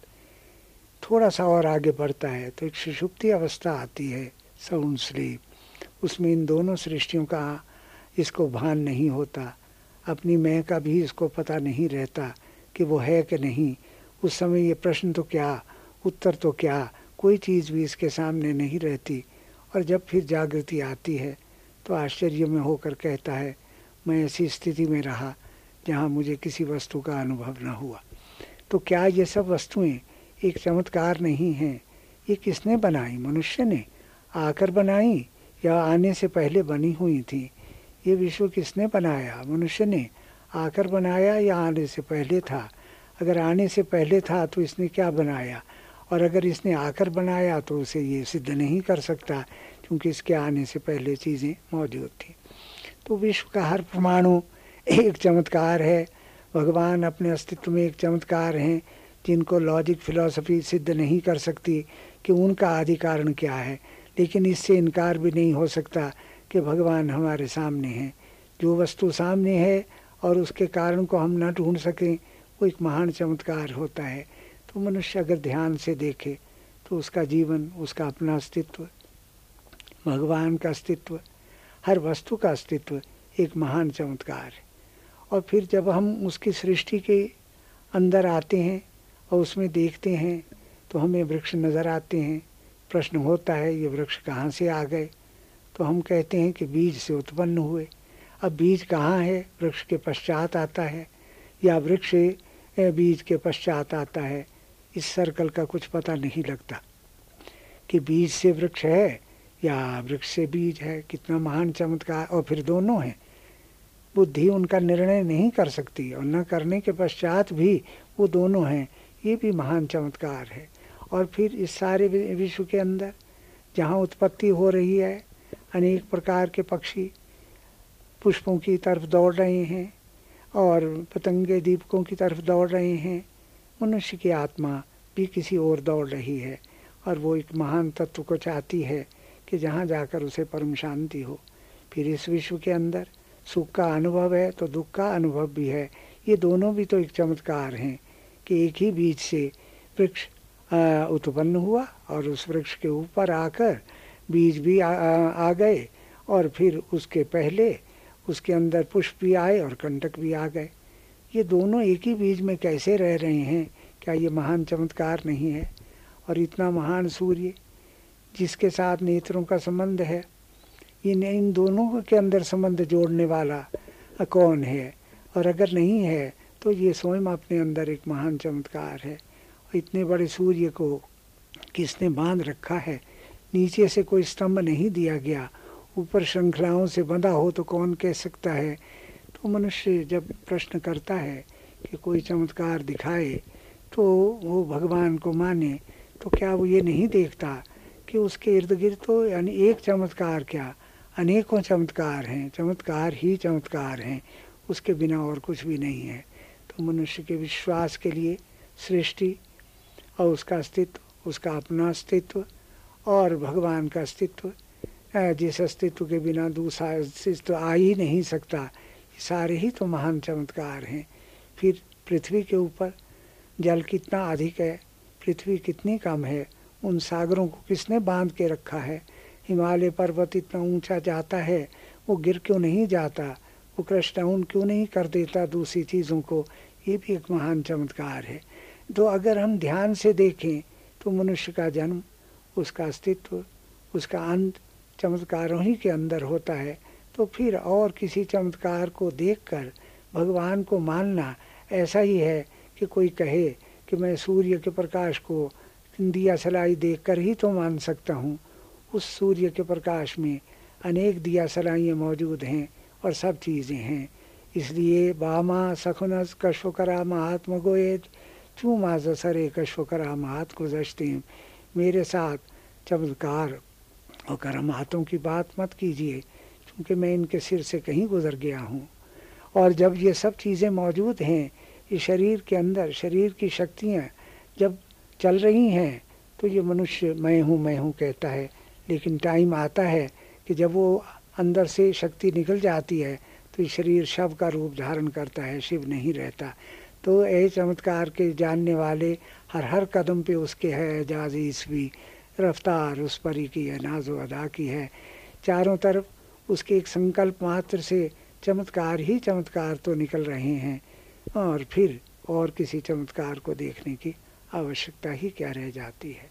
थोड़ा सा और आगे बढ़ता है तो एक सुषुप्ति अवस्था आती है साउंड स्लीप उसमें इन दोनों सृष्टियों का इसको भान नहीं होता। अपनी मैं का भी इसको पता नहीं रहता कि वो है कि नहीं। उस समय ये प्रश्न तो क्या, उत्तर तो क्या? कोई चीज़ भी इसके सामने नहीं रहती। और जब फिर जागृति आती है तो आश्चर्य में होकर कहता है, मैं ऐसी स्थिति में रहा जहाँ मुझे किसी वस्तु का अनुभव न हुआ। तो क्या ये सब वस्तुएँ एक चमत्कार नहीं हैं? ये किसने बनाई? मनुष्य ने आकर बनाई या आने से पहले बनी हुई थी? ये विश्व किसने बनाया? मनुष्य ने आकर बनाया या आने से पहले था? अगर आने से पहले था तो इसने क्या बनाया? और अगर इसने आकर बनाया तो उसे ये सिद्ध नहीं कर सकता, क्योंकि इसके आने से पहले चीज़ें मौजूद थी। तो विश्व का हर परमाणु एक चमत्कार है भगवान अपने अस्तित्व में एक चमत्कार हैं, जिनको लॉजिक फिलॉसफी सिद्ध नहीं कर सकती कि उनका आदि कारण क्या है। लेकिन इससे इनकार भी नहीं हो सकता कि भगवान हमारे सामने हैं। जो वस्तु सामने है और उसके कारण को हम न ढूंढ सकें, वो एक महान चमत्कार होता है। तो मनुष्य अगर ध्यान से देखे तो उसका जीवन, उसका अपना अस्तित्व, भगवान का अस्तित्व, हर वस्तु का अस्तित्व एक महान चमत्कार है। और फिर जब हम उसकी सृष्टि के अंदर आते हैं और उसमें देखते हैं तो हमें वृक्ष नज़र आते हैं। प्रश्न होता है, ये वृक्ष कहाँ से आ गए? तो हम कहते हैं कि बीज से उत्पन्न हुए। अब बीज कहाँ है? वृक्ष के पश्चात आता है, या वृक्ष बीज के पश्चात आता है? इस सर्कल का कुछ पता नहीं लगता कि बीज से वृक्ष है या वृक्ष से बीज है। कितना महान चमत्कार। और फिर दोनों हैं। बुद्धि उनका निर्णय नहीं कर सकती और न करने के पश्चात भी वो दोनों हैं। ये भी महान चमत्कार है। और फिर इस सारे विश्व के अंदर जहाँ उत्पत्ति हो रही है, अनेक प्रकार के पक्षी पुष्पों की तरफ़ दौड़ रहे हैं और पतंगे दीपकों की तरफ़ दौड़ रहे हैं। मनुष्य की आत्मा भी किसी और दौड़ रही है और वो एक महान तत्व को चाहती है कि जहाँ जाकर उसे परम शांति हो। फिर इस विश्व के अंदर सुख का अनुभव है तो दुख का अनुभव भी है। ये दोनों भी तो एक चमत्कार हैं कि एक ही बीज से वृक्ष उत्पन्न हुआ और उस वृक्ष के ऊपर आकर बीज भी आ, आ, गए और फिर उसके पहले उसके अंदर पुष्प भी आए और कंटक भी आ गए। ये दोनों एक ही बीज में कैसे रह रहे हैं क्या ये महान चमत्कार नहीं है? और इतना महान सूर्य जिसके साथ नेत्रों का संबंध है इन इन दोनों के अंदर संबंध जोड़ने वाला कौन है? और अगर नहीं है तो ये स्वयं अपने अंदर एक महान चमत्कार है। इतने बड़े सूर्य को किसने बाँध रखा है? नीचे से कोई स्तंभ नहीं दिया गया। ऊपर श्रृंखलाओं से बंधा हो तो कौन कह सकता है? तो मनुष्य जब प्रश्न करता है कि कोई चमत्कार दिखाए तो वो भगवान को माने तो क्या वो ये नहीं देखता कि उसके इर्द गिर्द तो यानी एक चमत्कार क्या अनेकों चमत्कार हैं, चमत्कार ही चमत्कार हैं, उसके बिना और कुछ भी नहीं है। तो मनुष्य के विश्वास के लिए सृष्टि और उसका अस्तित्व, उसका अपना अस्तित्व और भगवान का अस्तित्व जिस अस्तित्व के बिना दूसरा अस्तित्व आ ही नहीं सकता सारे ही तो महान चमत्कार हैं। फिर पृथ्वी के ऊपर जल कितना अधिक है, पृथ्वी कितनी कम है, उन सागरों को किसने बाँध के रखा है? हिमालय पर्वत इतना ऊँचा जाता है, वो गिर क्यों नहीं जाता? वो कृष्ण क्यों नहीं कर देता दूसरी चीज़ों को? ये भी एक महान चमत्कार है। तो अगर हम ध्यान से देखें तो मनुष्य का जन्म, उसका अस्तित्व, उसका अंत चमत्कारों ही के अंदर होता है। तो फिर और किसी चमत्कार को देखकर भगवान को मानना ऐसा ही है कि कोई कहे कि मैं सूर्य के प्रकाश को दिया सलाई देख कर ही तो मान सकता हूँ। उस सूर्य के प्रकाश में अनेक दिया सलाइयाँ मौजूद हैं और सब चीज़ें हैं। इसलिए बामा सखुनस कश्वकरा महात्म गोएद चूमा जसरे कश्वकरा महात को मेरे साथ चमत्कार और हाथों की बात मत कीजिए, क्योंकि मैं इनके सिर से कहीं गुजर गया हूँ। और जब ये सब चीज़ें मौजूद हैं इस शरीर के अंदर, शरीर की शक्तियाँ जब चल रही हैं तो ये मनुष्य मैं हूँ मैं हूँ कहता है। लेकिन टाइम आता है कि जब वो अंदर से शक्ति निकल जाती है तो शरीर शव का रूप धारण करता है, शिव नहीं रहता। तो ए चमत्कार के जानने वाले हर हर कदम पे उसके है एजाज ईसवी रफ्तार उस परी की है, नाजो अदा की है। चारों तरफ़ उसके एक संकल्प मात्र से चमत्कार ही चमत्कार तो निकल रहे हैं। और फिर और किसी चमत्कार को देखने की आवश्यकता ही क्या रह जाती है?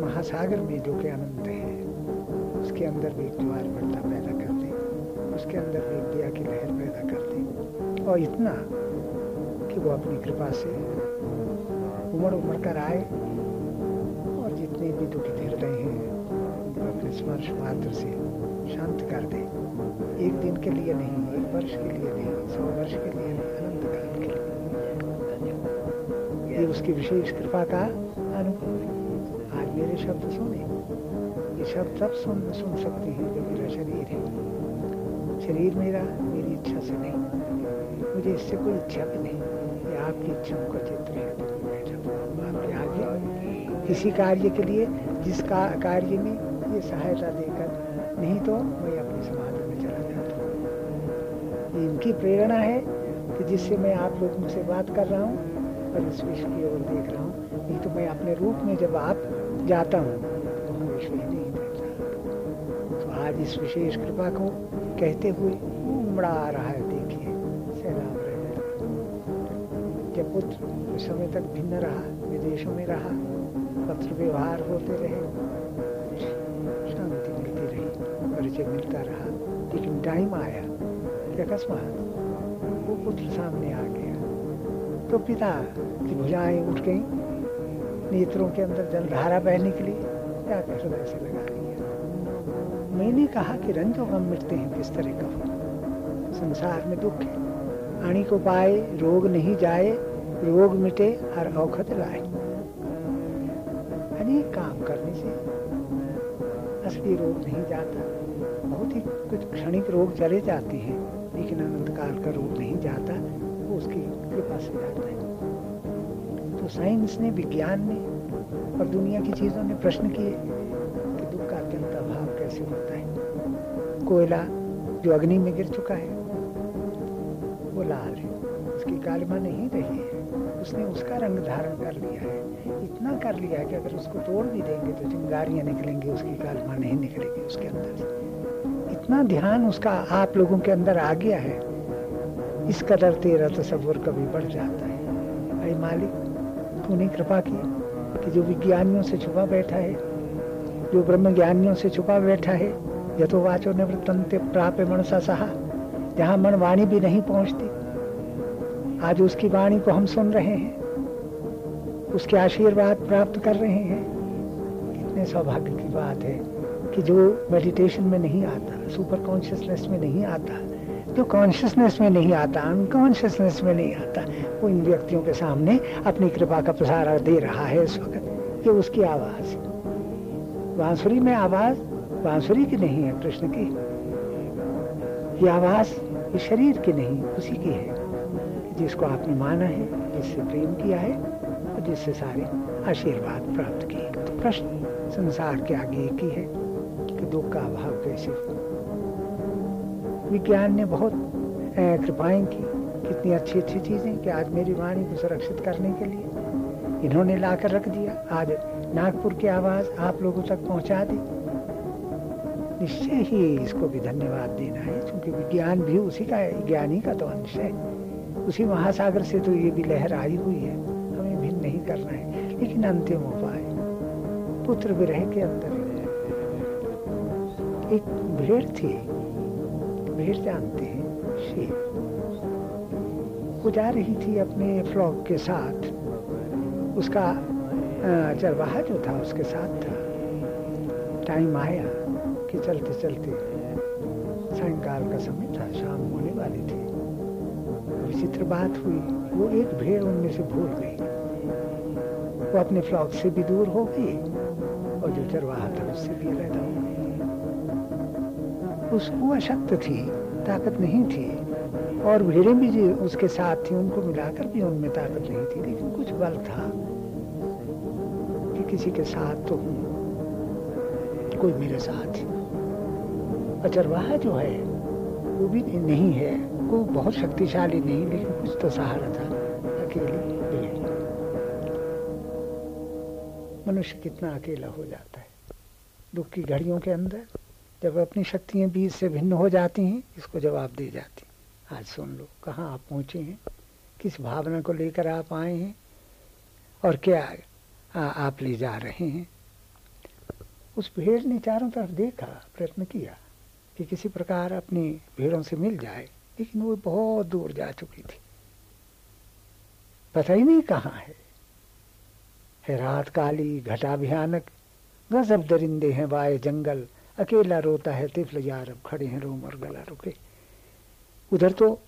महासागर में जो कि अनंत है, उसके अंदर भी एक ज्वार बढ़ता पैदा कर दे उसके अंदर भी एक दिया की लहर पैदा कर दे और इतना कि वो अपनी कृपा से उमड़ उमड़ कर आए, और जितने भी दुखित हृदय हैं उनको अपने स्पर्श मात्र से शांत कर दे। एक दिन के लिए नहीं, एक वर्ष के लिए नहीं, सौ वर्ष के लिए नहीं, अनंत काल के लिए। ये उसकी विशेष कृपा का मेरे शब्द सुने। ये शब्द तब सुन सुन सकते हैं जो मेरा शरीर है। शरीर मेरा, मेरी इच्छा से नहीं। मुझे इससे कोई इच्छा भी नहीं। ये आपकी इच्छाओं का चित्र है। आपके आगे इसी कार्य के लिए, जिस का, कार्य में ये सहायता देकर, नहीं तो मैं अपने समाधि में चला जाता हूँ। इनकी प्रेरणा है कि जिससे मैं आप लोगों से बात कर रहा हूँ और इस विश्व की ओर देख रहा हूँ। नहीं तो मैं अपने रूप में जब आप जाता हूँ। तो नहीं तो आज इस विशेष कृपा को कहते हुए उमड़ा आ रहा है, देखिए, सैलाब रहे पुत्र कुछ समय तक भिन्न रहा, विदेशों में रहा, पत्र व्यवहार होते रहे, शांति मिलती रही, परिचय मिलता रहा, लेकिन टाइम आया अकस्मात वो पुत्र सामने आ गया। तो पिता की भुजाएँ उठ गई नेत्रों के अंदर जलधारा बहने के लिए जाकर हृदय से लगा लिया मैंने कहा कि रंजो गम मिटते हैं, किस तरह का हो संसार में दुख है। आणी को पाए, रोग नहीं जाए, रोग मिटे हर औखत लाए। अनेक काम करने से असली रोग नहीं जाता। बहुत ही कुछ क्षणिक रोग चले जाते हैं, लेकिन अनंत काल का रोग नहीं जाता, वो उसकी कृपा से जाता है। तो साइंस ने, विज्ञान ने और दुनिया की चीज़ों ने प्रश्न किए कि दुख का अत्यंत अभाव कैसे होता है? कोयला जो अग्नि में गिर चुका है, वो लाल है। उसकी कालिमा नहीं रही है। उसने उसका रंग धारण कर लिया है। इतना कर लिया है कि अगर उसको तोड़ भी देंगे तो चिंगारियाँ निकलेंगी, उसकी कालिमा नहीं निकलेगी उसके अंदर से। इतना ध्यान उसका आप लोगों के अंदर आ गया है, इस कदर तेरा तस्वुर कभी बढ़ जाता है। अरे मालिक तूने कृपा की कि जो विज्ञानियों से छुपा बैठा है, जो ब्रह्म ज्ञानियों से छुपा बैठा है यथो वाचो निवृत्तंते प्राप्य मनसा सहा, जहाँ मन वाणी भी नहीं पहुँचती। आज उसकी वाणी को हम सुन रहे हैं, उसके आशीर्वाद प्राप्त कर रहे हैं। कितने सौभाग्य की बात है कि जो मेडिटेशन में नहीं आता सुपर कॉन्शियसनेस में नहीं आता जो कॉन्शियसनेस में नहीं आता अनकॉन्शियसनेस में नहीं आता, वो इन व्यक्तियों के सामने अपनी कृपा का प्रसार दे रहा है इस वक्त। ये उसकी आवाज़। बांसुरी में आवाज़? बांसुरी की नहीं है, कृष्ण की। ये आवाज़ ये शरीर की नहीं, उसी की है, जिसको आपने माना है, जिससे प्रेम किया है और जिससे सारे आशीर्वाद प्राप्त किए। तो प्रश्न संसार के आगे एक ही है कि दुख का अभाव कैसे विज्ञान ने बहुत कृपाएँ की, कितनी अच्छी अच्छी चीज़ें कि आज मेरी वाणी को सुरक्षित करने के लिए इन्होंने लाकर रख दिया। आज नागपुर की आवाज़ आप लोगों तक पहुँचा दी। निश्चय ही इसको भी धन्यवाद देना है, क्योंकि विज्ञान भी उसी का है, ज्ञानी का तो अंश है। उसी महासागर से तो ये भी लहर आई हुई है, हमें भिन्न नहीं करना है, लेकिन अंतिम उपाय, पुत्र विरह के अंदर। एक भेड़ थी भेड़ जानते हैं, शेर। वो जा रही थी अपने फ्लॉक के साथ। उसका चरवाहा जो था, उसके साथ था। टाइम आया कि चलते चलते सायकाल का समय था, शाम होने वाली थी। विचित्र बात हुई, वो एक भेड़ उनमें से भूल गई। वो अपने फ्लॉक से भी दूर हो गई और जो चरवाहा था, उससे भी अलग हो गई। उसको अशक्त थी, ताकत नहीं थी, और भेड़ें भी जो उसके साथ थी, उनको मिलाकर भी उनमें ताकत नहीं थी, लेकिन कुछ बल था कि किसी के साथ तो हूँ, कोई मेरे साथ और चरवाहा जो है, वो भी नहीं है, वो बहुत शक्तिशाली नहीं, लेकिन कुछ तो सहारा था, अकेले मनुष्य कितना अकेला हो जाता है, दुख की घड़ियों के अंदर जब अपनी शक्तियाँ बीज से भिन्न हो जाती हैं इसको जवाब दे जाती आज सुन लो कहाँ आप पहुँचे हैं? किस भावना को लेकर आप आए हैं? और क्या आ, आप ले जा रहे हैं? उस भेड़ ने चारों तरफ़ देखा प्रयत्न किया कि किसी प्रकार अपनी भेड़ों से मिल जाए लेकिन वो बहुत दूर जा चुकी थी। पता ही नहीं कहाँ है। है रात काली घटा भयानक गजब दरिंदे हैं वाए जंगल अकेला रोता है, तिफल यारब खड़े हैं, रोम और गला रुके। उधर तो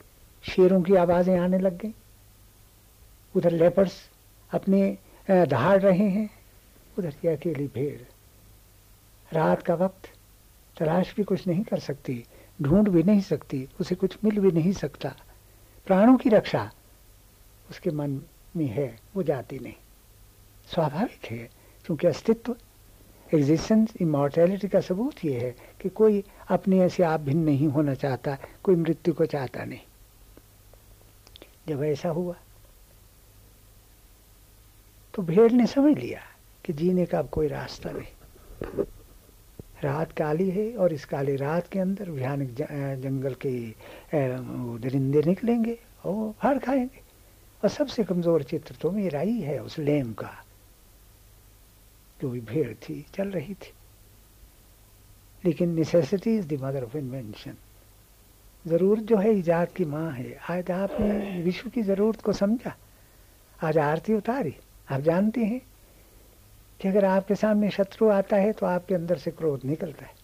शेरों की आवाज़ें आने लग गई। उधर लेपर्स अपने दहाड़ रहे हैं। उधर की अकेली भेड़। रात का वक्त, तलाश भी कुछ नहीं कर सकती, ढूंढ भी नहीं सकती, उसे कुछ मिल भी नहीं सकता। प्राणों की रक्षा उसके मन में है, वो जाती नहीं। स्वाभाविक है, क्योंकि अस्तित्व एग्जिस्टेंस इमोर्टैलिटी का सबूत ये है कि कोई अपने ऐसे आप भिन्न नहीं होना चाहता, कोई मृत्यु को चाहता नहीं। जब ऐसा हुआ तो भेड़ ने समझ लिया कि जीने का अब कोई रास्ता नहीं। रात काली है और इस काली रात के अंदर भयानक जंगल के दरिंदे निकलेंगे और हर खाएँगे। और सबसे कमज़ोर चित्र तो मेरा ही है उस लेम का। जो भी भीड़ थी, चल रही थी। लेकिन necessity is the mother of invention ज़रूरत जो है, ईजाद की माँ है। आज आपने विश्व की ज़रूरत को समझा। आज आरती उतारी। आप जानते हैं कि अगर आपके सामने शत्रु आता है तो आपके अंदर से क्रोध निकलता है।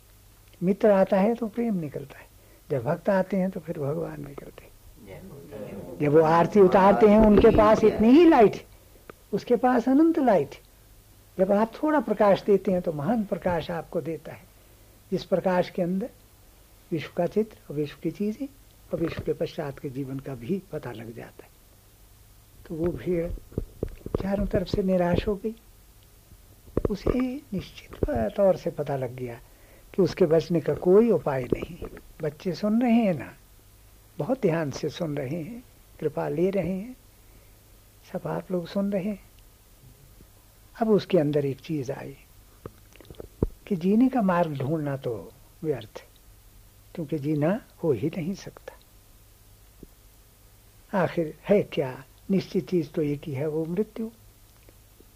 मित्र आता है तो प्रेम निकलता है। जब भक्त आते हैं तो फिर भगवान निकलते जब वो आरती उतारते हैं, उनके पास इतनी ही लाइट उसके पास अनंत लाइट जब आप थोड़ा प्रकाश देते हैं तो महान प्रकाश आपको देता है। जिस प्रकाश के अंदर विश्व का चित्र और विश्व की चीज़ें और विश्व के पश्चात के जीवन का भी पता लग जाता है। तो वो भीड़ चारों तरफ़ से निराश हो गई। उसे निश्चित तौर से पता लग गया कि उसके बचने का कोई उपाय नहीं। बच्चे सुन रहे हैं ना? बहुत ध्यान से सुन रहे हैं, कृपा ले रहे हैं। सब आप लोग सुन रहे हैं। अब उसके अंदर एक चीज़ आई कि जीने का मार्ग ढूंढना तो व्यर्थ, क्योंकि जीना हो ही नहीं सकता। आखिर है क्या? निश्चित चीज़ तो एक ही है, वो मृत्यु।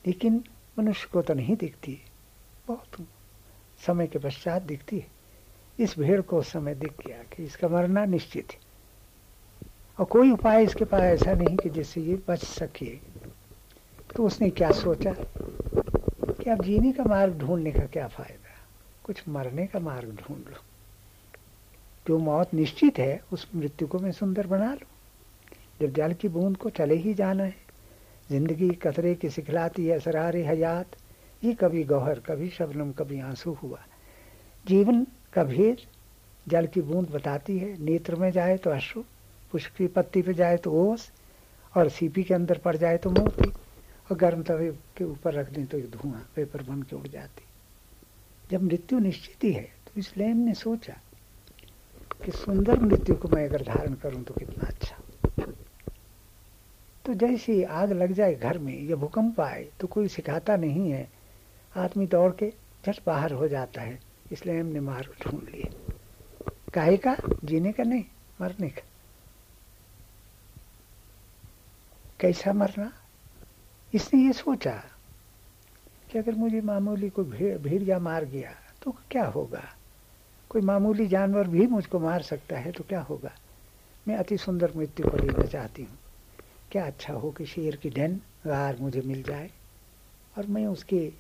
लेकिन मनुष्य को तो नहीं दिखती, बहुत समय के पश्चात दिखती है। इस भेड़ को उस समय दिख गया कि इसका मरना निश्चित है। और कोई उपाय इसके पास ऐसा नहीं कि जिससे ये बच सके। तो उसने क्या सोचा? कि अब जीने का मार्ग ढूँढने का क्या फ़ायदा? कुछ मरने का मार्ग ढूंढ लो। जो मौत निश्चित है, उस मृत्यु को मैं सुंदर बना लू। जब जल की बूंद को चले ही जाना है, ज़िंदगी कतरे की सिखलाती है सरारे हयात, ये कभी गौहर, कभी शबनम, कभी आँसू हुआ। जीवन का भेद जल की बूंद बताती है, नेत्र में जाए तो अश्रु, पुष्प की पत्ती पे जाए तो ओस, और सीपी के अंदर पड़ जाए तो मोती। और गर्म तवे के ऊपर रख दें तो धुआँ, पेपर बन के उड़ जाती। जब मृत्यु निश्चित ही है तो इस लेम ने सोचा कि सुंदर मृत्यु को मैं अगर धारण करूँ तो कितना अच्छा। तो जैसे आग लग जाए घर में या भूकंप आए तो कोई सिखाता नहीं है। आदमी दौड़ के झट बाहर हो जाता है। इसलिए हमने मार्ग ढूंढ लिए। काहे का? जीने का नहीं, मरने का। कैसा मरना? इसने ये सोचा कि अगर मुझे मामूली कोई भीड़ भीड़िया मार गया तो क्या होगा? कोई मामूली जानवर भी मुझको मार सकता है तो क्या होगा? मैं अति सुंदर मृत्यु को लेना चाहती हूँ। क्या अच्छा हो कि शेर की ढन गार मुझे मिल जाए? और मैं उसके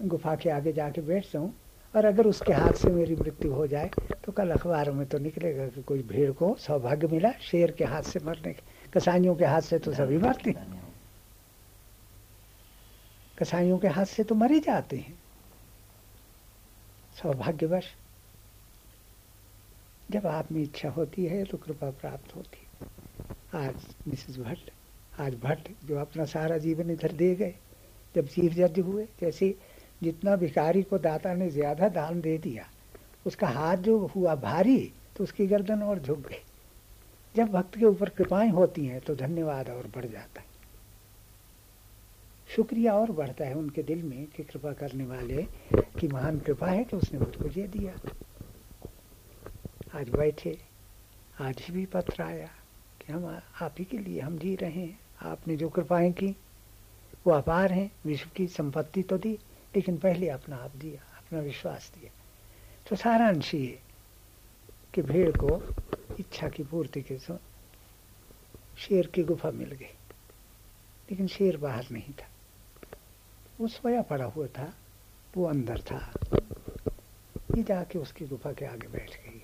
गुफा के आगे जाके बैठ जाऊँ, और अगर उसके हाथ से मेरी मृत्यु हो जाए तो कल अखबारों में तो निकलेगा कि कोई भीड़ को सौभाग्य मिला, शेर के हाथ से मरने के कसाईयों के हाथ से तो सभी मरते कसाईयों के हाथ से तो मरे जाते हैं। सौभाग्यवश, जब आप में इच्छा होती है तो कृपा प्राप्त होती है। आज मिसेस भट्ट, आज भट्ट जो अपना सारा जीवन इधर दे गए, जब चीफ जज हुए, जैसे जितना भिखारी को दाता ने ज़्यादा दान दे दिया, उसका हाथ जो हुआ भारी तो उसकी गर्दन और झुक गई। जब भक्त के ऊपर कृपाएँ होती हैं तो धन्यवाद और बढ़ जाता है। शुक्रिया और बढ़ता है उनके दिल में कि कृपा करने वाले की महान कृपा है कि उसने मुझको ये दिया। आज बैठे, आज ही भी पत्र आया कि हम आप ही के लिए हम जी रहे हैं। आपने जो कृपाएँ की, वो अपार हैं। विश्व की संपत्ति तो दी, लेकिन पहले अपना आप दिया, अपना विश्वास दिया। तो सारा अंश ये कि भेड़ को इच्छा की पूर्ति के शेर की गुफा मिल गई, लेकिन शेर बाहर नहीं था। वो सोया पड़ा हुआ था, वो अंदर था। ये जाके उसकी गुफा के आगे बैठ गई।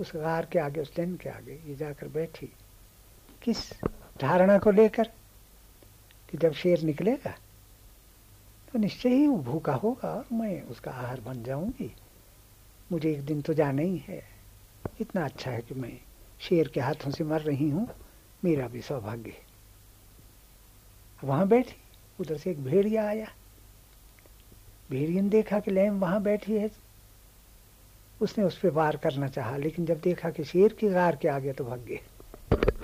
उस गार के आगे, उस दिन के आगे ये जाकर बैठी। किस धारणा को लेकर कि जब शेर निकलेगा तो निश्चय ही वो भूखा होगा और मैं उसका आहार बन जाऊँगी। मुझे एक दिन तो जाना ही है। इतना अच्छा है कि मैं शेर के हाथों से मर रही हूँ। मेरा भी सौभाग्य वहाँ बैठी। उधर से एक भेड़िया आया। भेड़िए ने देखा कि लैम वहाँ बैठी है। उसने उस पर वार करना चाहा लेकिन जब देखा कि शेर की गार के आगे तो भाग गए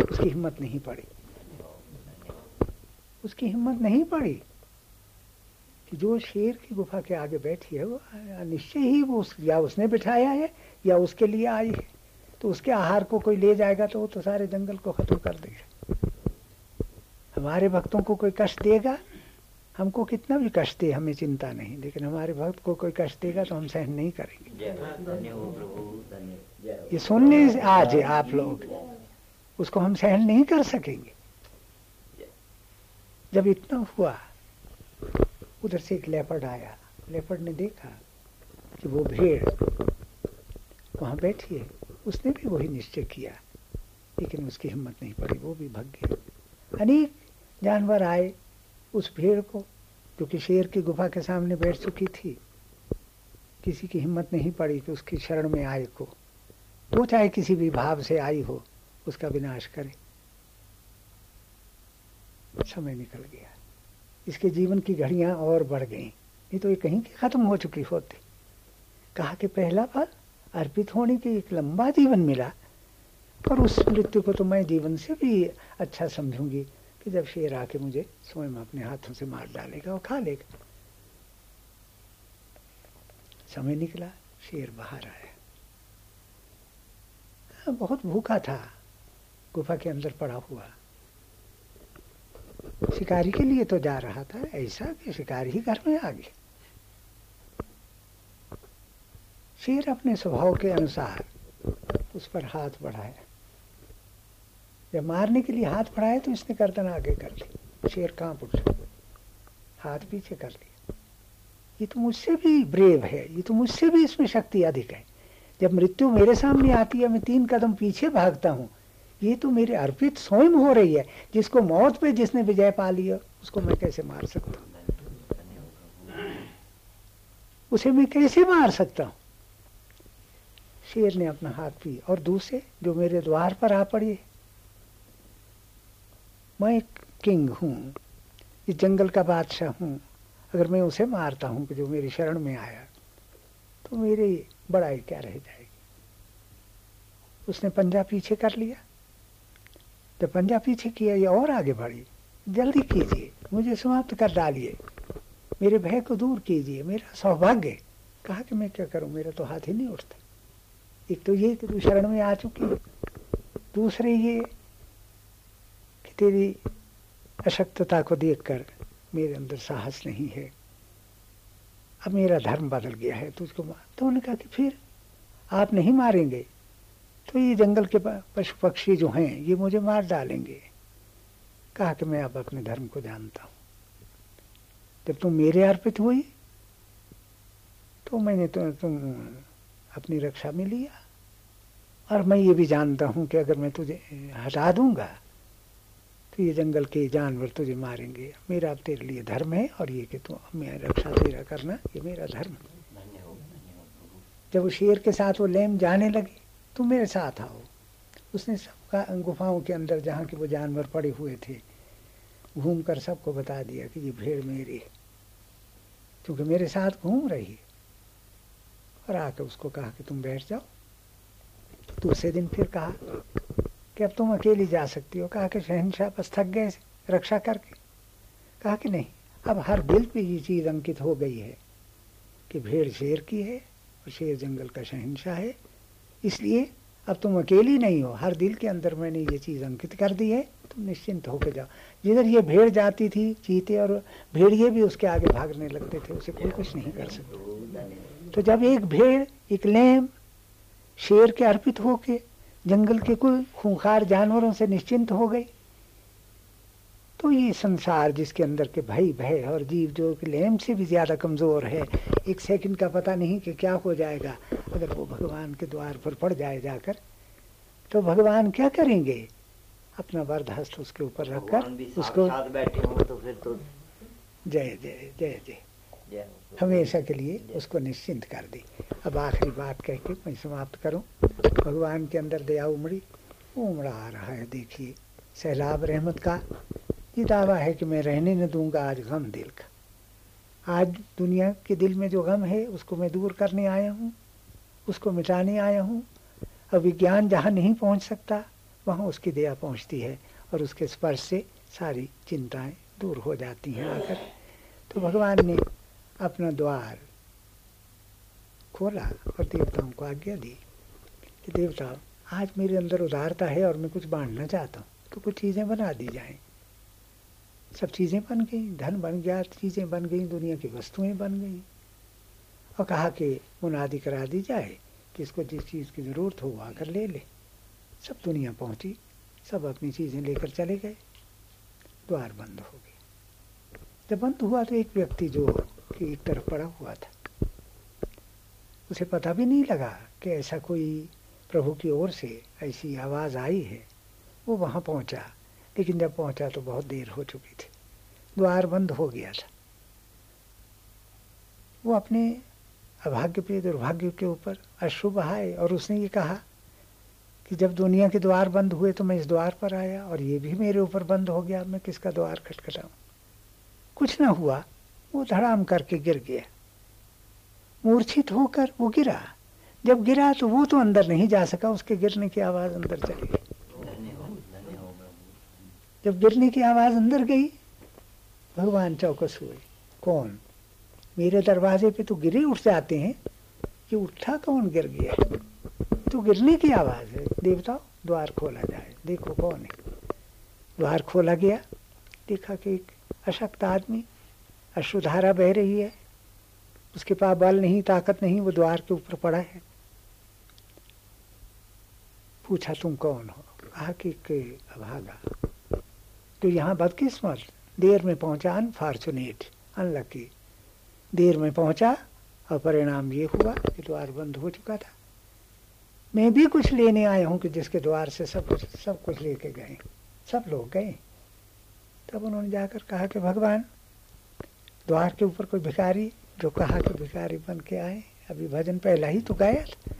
उसकी हिम्मत नहीं पड़ी। उसकी हिम्मत नहीं पड़ी कि जो शेर की गुफा के आगे बैठी है वो निश्चय ही वो उस, या उसने बिठाया है या उसके लिए आई है। तो उसके आहार को कोई ले जाएगा तो वो तो सारे जंगल को खत्म कर देगा। हमारे भक्तों को कोई कष्ट देगा? हमको कितना भी कष्ट दे हमें चिंता नहीं। लेकिन हमारे भक्त को कोई कष्ट देगा तो हम सहन नहीं करेंगे। ये सुनने आज है आप लोग उसको हम सहन नहीं कर सकेंगे। जब इतना हुआ उधर से एक लेपर्ड आया। लेपर्ड ने देखा कि वो भेड़ वहाँ बैठी है। उसने भी वही निश्चय किया लेकिन उसकी हिम्मत नहीं पड़ी। वो भी भग गया। अनेक जानवर आए उस भेड़ को, जो कि शेर की गुफा के सामने बैठ चुकी थी, किसी की हिम्मत नहीं पड़ी कि उसकी शरण में आए को। वो चाहे किसी भी भाव से आई हो, उसका विनाश करे। समय निकल गया। इसके जीवन की घड़ियाँ और बढ़ गई। नहीं तो ये कहीं की खत्म हो चुकी होती। कहा कि पहला फल अर्पित होने की एक लंबा जीवन मिला, और उस मृत्यु को तो मैं जीवन से भी अच्छा समझूँगी। कि जब शेर आके मुझे स्वयं अपने हाथों से मार डालेगा और खा लेगा। समय निकला शेर बाहर आया। हाँ, बहुत भूखा था। गुफा के अंदर पड़ा हुआ। शिकारी के लिए तो जा रहा था ऐसा कि शिकारी ही घर में आ गए शेर अपने स्वभाव के अनुसार उस पर हाथ बढ़ाया। जब मारने के लिए हाथ बढ़ाया तो इसने गर्दन आगे कर ली। शेर काँप उठा। हाथ पीछे कर लिया ये तो मुझसे भी ब्रेव है। ये तो मुझसे भी इसमें शक्ति अधिक है। जब मृत्यु मेरे सामने आती है, मैं तीन कदम पीछे भागता हूँ। ये तो मेरे अर्पित स्वयं हो रही है। जिसको मौत पे जिसने विजय पा लिया, उसको मैं कैसे मार सकता हूँ? उसे मैं कैसे मार सकता हूँ? शेर ने अपना हाथ पी और दूसरे, जो मेरे द्वार पर आ पड़ी मैं एक किंग हूँ, इस जंगल का बादशाह हूँ। अगर मैं उसे मारता हूँ जो मेरी शरण में आया तो मेरी बड़ाई क्या रह जाएगी? उसने पंजा पीछे कर लिया। तो पंजा पीछे किया, ये और आगे बढ़ी। जल्दी कीजिए, मुझे समाप्त कर डालिए। मेरे भय को दूर कीजिए, मेरा सौभाग्य। कहा कि मैं क्या करूँ? मेरा तो हाथ ही नहीं उठता। एक तो ये कि तू शरण में आ चुकी, दूसरे ये तेरी अशक्तता को देखकर मेरे अंदर साहस नहीं है। अब मेरा धर्म बदल गया है तुझको तो उन्होंने कहा कि फिर आप नहीं मारेंगे तो ये जंगल के पशु पक्षी जो हैं, ये मुझे मार डालेंगे। कहा कि मैं अब अपने धर्म को जानता हूँ। जब तुम मेरे अर्पित हुई तो मैंने तो तुम अपनी रक्षा में लिया। और मैं ये भी जानता हूँ कि अगर मैं तुझे हटा दूँगा तो ये जंगल के जानवर तुझे मारेंगे। मेरा तेरे लिए धर्म है और ये कि तू मैं रक्षा तेरा करना, ये मेरा धर्म। जब वो शेर के साथ वो लेम जाने लगे तुम मेरे साथ आओ। उसने सबका गुफाओं के अंदर जहाँ के वो जानवर पड़े हुए थे घूम कर सबको बता दिया कि ये भेड़ मेरी है। क्योंकि मेरे साथ घूम रही है। और आकर उसको कहा कि तुम बैठ जाओ। दूसरे दिन फिर कहा कि अब तुम अकेली जा सकती हो। कहा कि शहनशाह बस थक गए रक्षा करके। कहा कि नहीं, अब हर दिल पे ये चीज़ अंकित हो गई है कि भेड़ शेर की है और शेर जंगल का शहनशाह है। इसलिए अब तुम अकेली नहीं हो, हर दिल के अंदर मैंने ये चीज़ अंकित कर दी है, तुम निश्चिंत होकर जाओ। जिधर ये भेड़ जाती थी, चीते और भेड़िए भी उसके आगे भागने लगते थे, उसे कोई कुछ नहीं कर सकते। तो जब एक भेड़, एक लेम, शेर के अर्पित होके जंगल के कोई खूंखार जानवरों से निश्चिंत हो गए। तो ये संसार जिसके अंदर के भय भय और जीव जो कि लेम से भी ज़्यादा कमज़ोर है एक सेकंड का पता नहीं कि क्या हो जाएगा। अगर वो भगवान के द्वार पर पड़ जाए जाकर तो भगवान क्या करेंगे? अपना वर्द हस्त उसके ऊपर रखकर उसको बैठे तो फिर तो जय जय जय जय। हमेशा के लिए उसको निश्चिंत कर दी। अब आखिरी बात कह के मैं समाप्त करूँ। भगवान के अंदर दया उमड़ी, उमड़ा आ रहा है, देखिए। सैलाब रहमत का, ये दावा है कि मैं रहने न दूँगा आज गम दिल का। आज दुनिया के दिल में जो गम है, उसको मैं दूर करने आया हूँ, उसको मिटाने आया हूँ। अब विज्ञान जहाँ नहीं पहुँच सकता, वहाँ उसकी दया पहुँचती है और उसके स्पर्श से सारी चिंताएँ दूर हो जाती हैं आकर। तो भगवान ने अपना द्वार खोला और देवताओं को आज्ञा दी कि देवता, आज मेरे अंदर उदारता है और मैं कुछ बांटना चाहता हूँ तो कुछ चीज़ें बना दी जाएँ। सब चीज़ें बन गई, धन बन गया, चीज़ें बन गई, दुनिया की वस्तुएँ बन गई। और कहा कि मुनादी करा दी जाए कि इसको जिस चीज़ की ज़रूरत हो, वो आकर ले ले। सब दुनिया पहुँची, सब अपनी चीज़ें लेकर चले गए। द्वार बंद हो गए। जब बंद हुआ तो एक व्यक्ति जो एक तरफ़ पड़ा हुआ था। उसे पता भी नहीं लगा कि ऐसा कोई प्रभु की ओर से ऐसी आवाज़ आई है। वो वहाँ पहुँचा, लेकिन जब पहुँचा तो बहुत देर हो चुकी थी। द्वार बंद हो गया था। वो अपने अभाग्य पे दुर्भाग्य के ऊपर अश्रु बहाए और उसने ये कहा कि जब दुनिया के द्वार बंद हुए तो मैं इस द्वार पर आया और ये भी मेरे ऊपर बंद हो गया। मैं किसका द्वार खटखटाऊं? कुछ ना हुआ। वो धड़ाम करके गिर गया। मूर्छित होकर वो गिरा। जब गिरा तो वो तो अंदर नहीं जा सका, उसके गिरने की आवाज़ अंदर चली गई। जब गिरने की आवाज़ अंदर गई, भगवान चौकस हुए। कौन? मेरे दरवाजे पे तो गिरे उठ जाते हैं कि उठा कौन गिर गया? तो गिरने की आवाज़ है। देवता द्वार खोला जाए। देखो कौन है। द्वार खोला गया। देखा कि एक अशक्त आदमी अश्रुधारा बह रही है। उसके पास बल नहीं, ताकत नहीं, वो द्वार के ऊपर पड़ा है। पूछा, तुम कौन हो? कहा कि अभागा। तो यहाँ बदकिस्मत देर में पहुँचा अनफॉर्चुनेट अनलकी देर में पहुँचा और परिणाम ये हुआ कि द्वार बंद हो चुका था। मैं भी कुछ लेने आया हूँ कि जिसके द्वार से सब कुछ सब कुछ लेके गए। सब लोग गए। तब उन्होंने जाकर कहा कि, भगवान द्वार के ऊपर कोई भिखारी, जो कहा कि भिखारी बन के आए, अभी भजन पहला ही तो गाया था।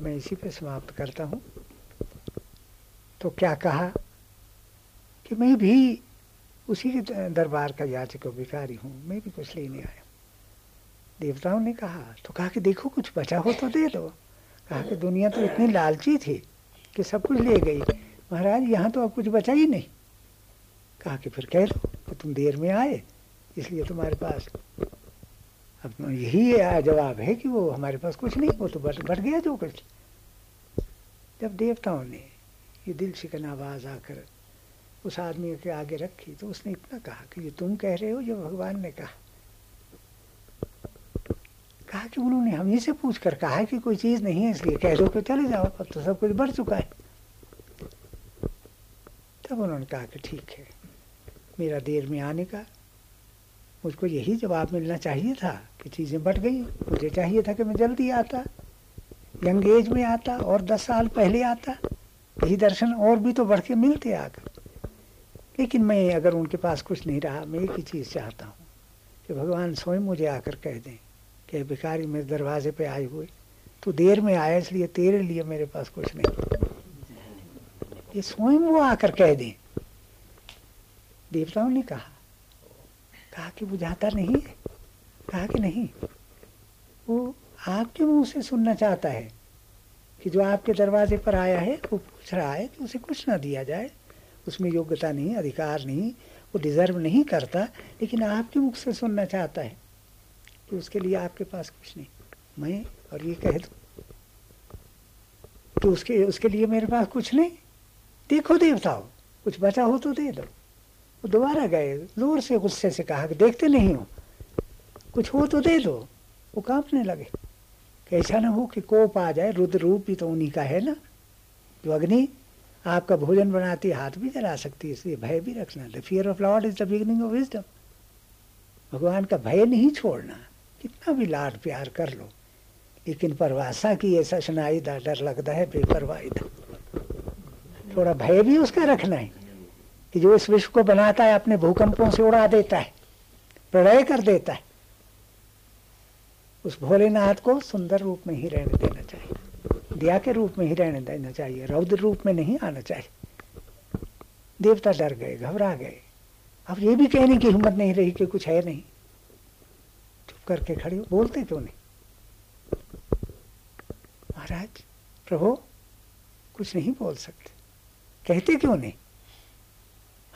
मैं इसी पे समाप्त करता हूँ। तो क्या कहा कि मैं भी उसी के दरबार का याचक भिखारी हूँ, मैं भी कुछ लेने आया। देवताओं ने कहा तो कहा कि देखो, कुछ बचा हो तो दे दो। कहा कि दुनिया तो इतनी लालची थी कि सब कुछ ले गई। महाराज, यहाँ तो अब कुछ बचा ही नहीं। कहा कि फिर कह दो। कि तुम देर में आए, इसलिए तुम्हारे पास अब यही जवाब है कि वो हमारे पास कुछ नहीं, वो तो बढ़ बढ़ गया जो कुछ। जब देवताओं ने ये दिल शिकन आवाज़ आकर उस आदमी के आगे रखी तो उसने इतना कहा कि ये तुम कह रहे हो जो भगवान ने कहा। कहा कि उन्होंने हम ही से पूछ कर कहा कि कोई चीज़ नहीं है, इसलिए कह दो कि चले जाओ, अब तो सब कुछ बढ़ चुका है। तब उन्होंने कहा कि ठीक है। मेरा देर में आने का। मुझको यही जवाब मिलना चाहिए था कि चीज़ें बढ़ गई। मुझे चाहिए था कि मैं जल्दी आता, यंग एज में आता और दस साल पहले आता। यही दर्शन और भी तो बढ़ के मिलते आकर लेकिन मैं अगर उनके पास कुछ नहीं रहा, मैं एक ही चीज़ चाहता हूँ कि भगवान स्वयं मुझे आकर कह दें कि भिखारी मेरे दरवाजे पे आए हुए। तो देर में आया, इसलिए तेरे लिए मेरे पास कुछ नहीं। ये स्वयं वो आकर कह दें। देवताओं ने कहा कहा कि बुझाता नहीं है, कहा कि नहीं? वो आपके मुँह से सुनना चाहता है कि जो आपके दरवाजे पर आया है, वो पूछ रहा है कि उसे कुछ ना दिया जाए। उसमें योग्यता नहीं, अधिकार नहीं, वो डिज़र्व नहीं करता, लेकिन आपके मुख से सुनना चाहता है कि उसके लिए आपके पास कुछ नहीं। मैं और ये कह दो तो उसके उसके लिए मेरे पास कुछ नहीं? देखो देवताओं, कुछ बचा हो तो दे दो। वो दोबारा गए, ज़ोर से गुस्से से कहा कि देखते नहीं हो। कुछ हो तो दे दो। वो कांपने लगे। कैसा ना हो कि कोप आ जाए रुद्र रूप भी तो उन्हीं का है ना? जो अग्नि आपका भोजन बनाती, हाथ भी जला सकती है, इसलिए भय भी रखना। The fear of Lord is the beginning of wisdom भगवान का भय नहीं छोड़ना। कितना भी लाड प्यार कर लो। लेकिन परवासा की ऐसा सुनाई डर लगता है, बेपरवाही था थोड़ा भय भी उसका रखना है। कि जो इस विश्व को बनाता है, अपने भूकंपों से उड़ा देता है, प्रलय कर देता है, उस भोलेनाथ को सुंदर रूप में ही रहने देना चाहिए, दिया के रूप में ही रहने देना चाहिए, रौद्र रूप में नहीं आना चाहिए। देवता डर गए, घबरा गए। अब ये भी कहने की हिम्मत नहीं रही कि कुछ है नहीं। चुप करके खड़े हो, बोलते क्यों नहीं? महाराज, प्रभु, कुछ नहीं बोल सकते। कहते क्यों नहीं?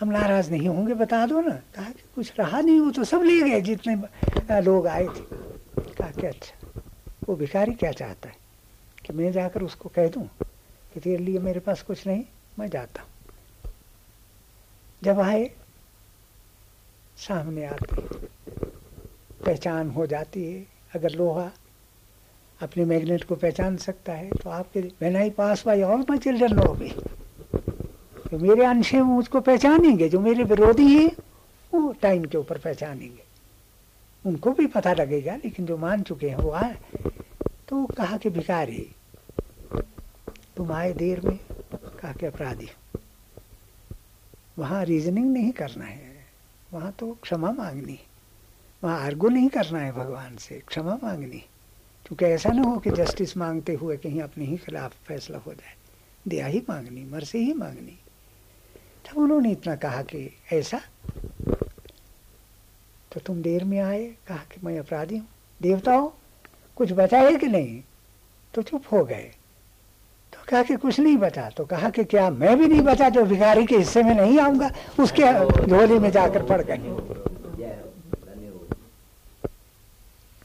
हम नाराज़ नहीं होंगे, बता दो ना। कहा कि कुछ रहा नहीं, वो तो सब ले गए, जितने लोग आए थे। कहा कि अच्छा वो भिखारी क्या चाहता है? कि मैं जाकर उसको कह दूँ कि तेरे लिए मेरे पास कुछ नहीं, मैं जाता हूँ। जब आए, सामने आते, पहचान हो जाती है। अगर लोहा अपने मैग्नेट को पहचान सकता है तो आपके when I pass by all my children no भी। जो मेरे अंश हैं वो उसको पहचानेंगे, जो मेरे विरोधी हैं, वो टाइम के ऊपर पहचानेंगे। उनको भी पता लगेगा, लेकिन जो मान चुके हैं, वो आए। तो कहा कि, भिखारी, तुम आए देर में? कहा कि, अपराधी, वहाँ रीजनिंग नहीं करना है। वहाँ तो क्षमा मांगनी वहाँ आर्गो नहीं करना है भगवान से, क्षमा मांगनी क्योंकि ऐसा ना हो कि जस्टिस मांगते हुए कहीं अपने ही खिलाफ फैसला हो जाए। दया ही मांगनी, मर से ही मांगनी। तब उन्होंने इतना कहा कि ऐसा? तो तुम देर में आए कहा कि मैं अपराधी हूँ। देवताओं कुछ बचा है कि नहीं? तो चुप हो गए। तो कहा कि कुछ नहीं बचा। तो कहा कि क्या मैं भी नहीं बचा? जो भिखारी के हिस्से में नहीं आऊँगा उसके झोली में जाकर पड़ गए।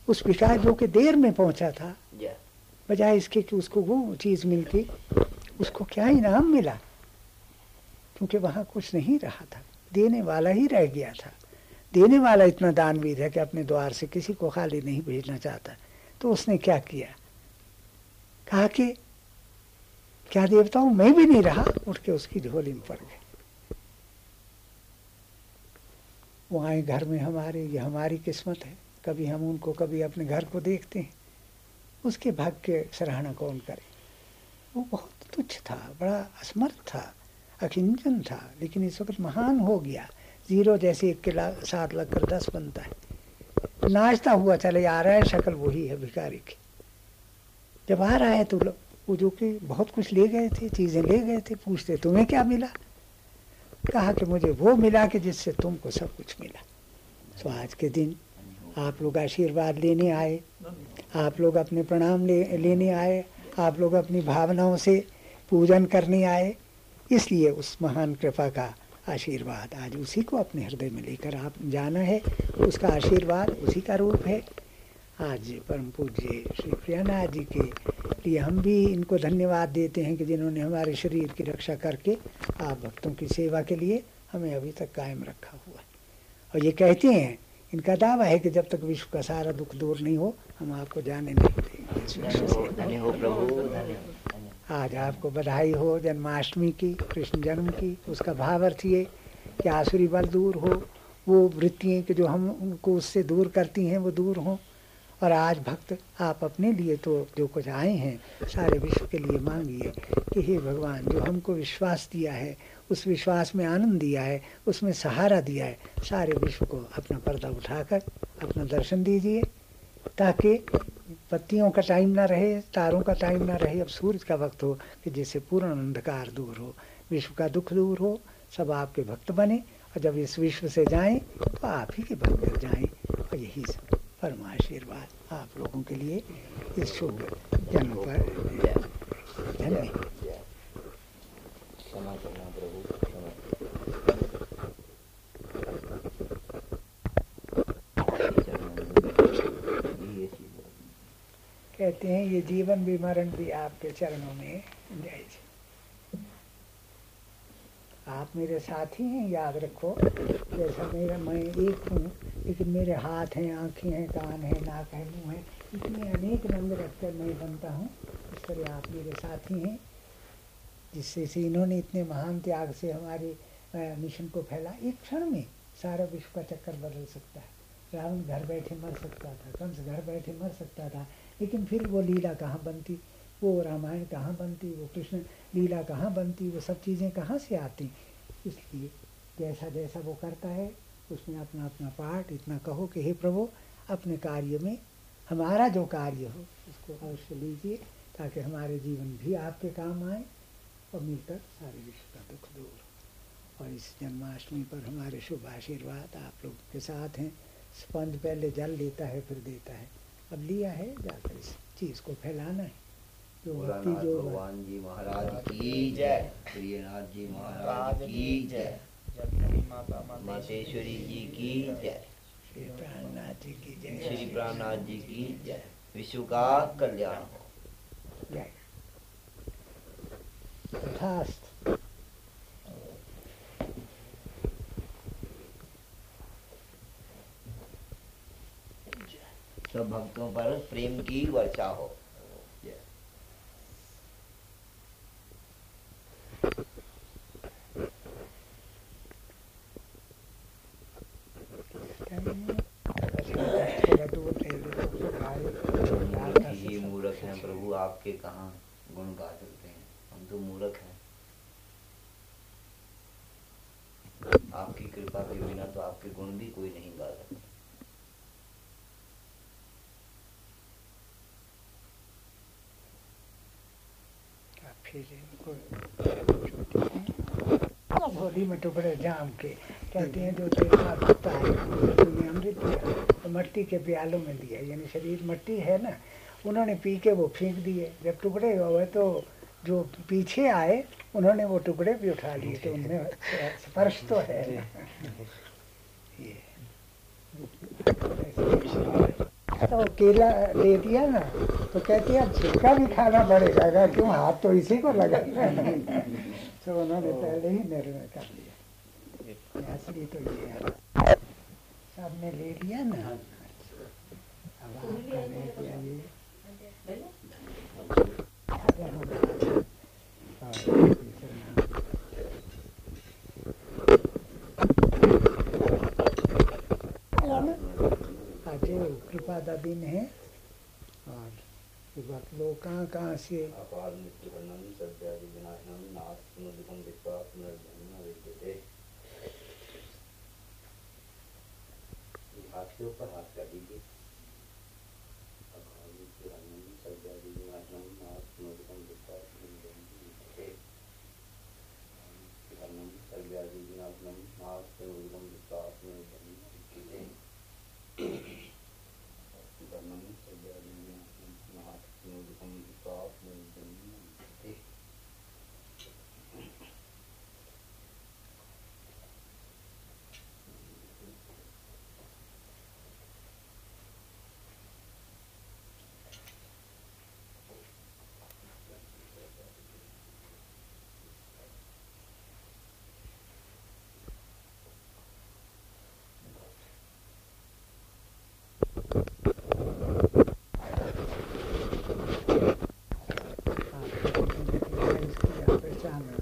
उस भिखारी जो कि देर में पहुँचा था बजाय इसके कि उसको वो चीज़ मिलती उसको क्या इनाम मिला? क्योंकि वहाँ कुछ नहीं रहा था। देने वाला ही रह गया था। देने वाला इतना दानवीर है कि अपने द्वार से किसी को खाली नहीं भेजना चाहता। तो उसने क्या किया? कहा कि, क्या देवताओं मैं भी नहीं रहा? उठ के उसकी झोली में पड़ गए। वो आए घर में हमारे, ये हमारी किस्मत है। कभी हम उनको, कभी अपने घर को देखते हैं। उसके भाग्य सराहना कौन करे? वो बहुत तुच्छ था, बड़ा असमर्थ था। अकिंचन था, लेकिन इस वक्त महान हो गया। ज़ीरो जैसे एक के साथ लगकर दस बनता है। नाचता हुआ चले आ रहा है, शक्ल वही है भिखारी की। जब आ रहा है तो वो जो कि बहुत कुछ ले गए थे, चीज़ें ले गए थे, पूछते, तुम्हें क्या मिला? कहा कि, मुझे वो मिला कि जिससे तुमको सब कुछ मिला। तो आज के दिन आप लोग आशीर्वाद लेने आए, आप लोग अपने प्रणाम ले लेने आए, आप लोग अपनी भावनाओं से पूजन करने आए। इसलिए उस महान कृपा का आशीर्वाद आज उसी को अपने हृदय में लेकर आप जाना है। उसका आशीर्वाद उसी का रूप है। आज परम पूज्य श्री प्रियानाथ जी के लिए हम भी इनको धन्यवाद देते हैं कि जिन्होंने हमारे शरीर की रक्षा करके आप भक्तों की सेवा के लिए हमें अभी तक कायम रखा हुआ है। और ये कहते हैं, इनका दावा है कि जब तक विश्व का सारा दुख दूर नहीं हो, हम आपको जाने नहीं देंगे। आज आपको बधाई हो, जन्माष्टमी की, कृष्ण जन्म की। उसका भाव अर्थ ये कि आसुरी बल दूर हो। वो वृत्तियाँ कि जो हम उनको उससे दूर करती हैं, वो दूर हों। और आज भक्त आप अपने लिए तो जो कुछ आए हैं, सारे विश्व के लिए मांगिए कि हे भगवान, जो हमको विश्वास दिया है, उस विश्वास में आनंद दिया है, उसमें सहारा दिया है, सारे विश्व को अपना पर्दा उठाकर अपना दर्शन दीजिए, ताकि पत्तियों का टाइम ना रहे, तारों का टाइम ना रहे, अब सूरज का वक्त हो कि जिससे पूर्ण अंधकार दूर हो, विश्व का दुख दूर हो, सब आपके भक्त बने। और जब इस विश्व से जाएँ तो आप ही के भक्त जाएँ। और यही परम आशीर्वाद आप लोगों के लिए इस शुभ जन्म पर। धन्यवाद। कहते हैं, ये जीवन भी मरण भी आपके चरणों में जायज़ आप मेरे साथी हैं, याद रखो। जैसा मेरा, मैं एक हूँ, लेकिन मेरे हाथ हैं, आँखें हैं, कान हैं, नाक है, मुँह है, इतने अनेक रंग रखकर मैं बनता हूँ। इस तरह आप मेरे साथी हैं, जिससे से इन्होंने इतने महान त्याग से हमारे मिशन को फैला। एक क्षण में सारा विश्व का चक्कर बदल सकता है। रावण घर बैठे मर सकता था, कंस घर बैठे मर सकता था। लेकिन फिर वो लीला कहाँ बनती? वो रामायण कहाँ बनती? वो कृष्ण लीला कहाँ बनती? वो सब चीज़ें कहाँ से आती? इसलिए जैसा जैसा वो करता है, उसमें अपना अपना पाठ इतना कहो कि हे प्रभु, अपने कार्य में हमारा जो कार्य हो, उसको अवश्य लीजिए, ताकि हमारे जीवन भी आपके काम आए और मिलकर सारे विश्व का दुख दूर और इस जन्माष्टमी पर हमारे शुभ आशीर्वाद आप लोग के साथ हैं। स्पंज पहले जल लेता है, फिर देता है। अब लिया है जाकर इस चीज़ को फैलाना है। जो भक्ति जो भगवान जी महाराज की जय प्रियनाथ जी महाराज की जय। मातेश्वरी जी की जय। श्री प्राणनाथ जी की जय। श्री प्राणनाथ जी की जय। विश्व का कल्याण हो। जय। तथास्तु सब भक्तों पर प्रेम की वर्षा हो। तो ही मूर्ख हैं प्रभु, आपके कहाँ गुण गा सकते हैं? हम तो मूर्ख हैं। आपकी कृपा के बिना तो आपके गुण भी कोई नहीं गा सकता। फिर इनको अब होली में टुकड़े जाम के कहते हैं जो देखा होता है तूने अमृत दिया तो मट्टी के प्यालों में दिया यानी शरीर मट्टी है ना उन्होंने पी के वो फेंक दिए जब टुकड़े हुए तो जो पीछे आए उन्होंने वो टुकड़े भी उठा लिए तो उनमें स्पर्श तो है ये। तो केला दे दिया ना तो कहती है छिलका भी खाना पड़ेगा क्यों हाथ तो इसी को लगा तो उन्होंने पहले ही निर्णय कर लिया। असली तो ये है। सबने ले लिया ना। अब आपका ले आज कृपा का दिन है। और ये बात लोग कहाँ कहाँ से हाथ के ऊपर हाथ कर दीजिए अपार मृत्यु वर्णन सत्यादि विनाशनम नास्ति दुखम दिक्वा पुनर्जन्म विद्यते वर्णन सत्यादि विनाशनम नास्ति दुखम दिक्वा पुनर्जन्म विद्यते वर्णन सत्यादि विनाशनम नास्ति दुखम दिक्वा पुनर्जन्म विद्यते पहचाना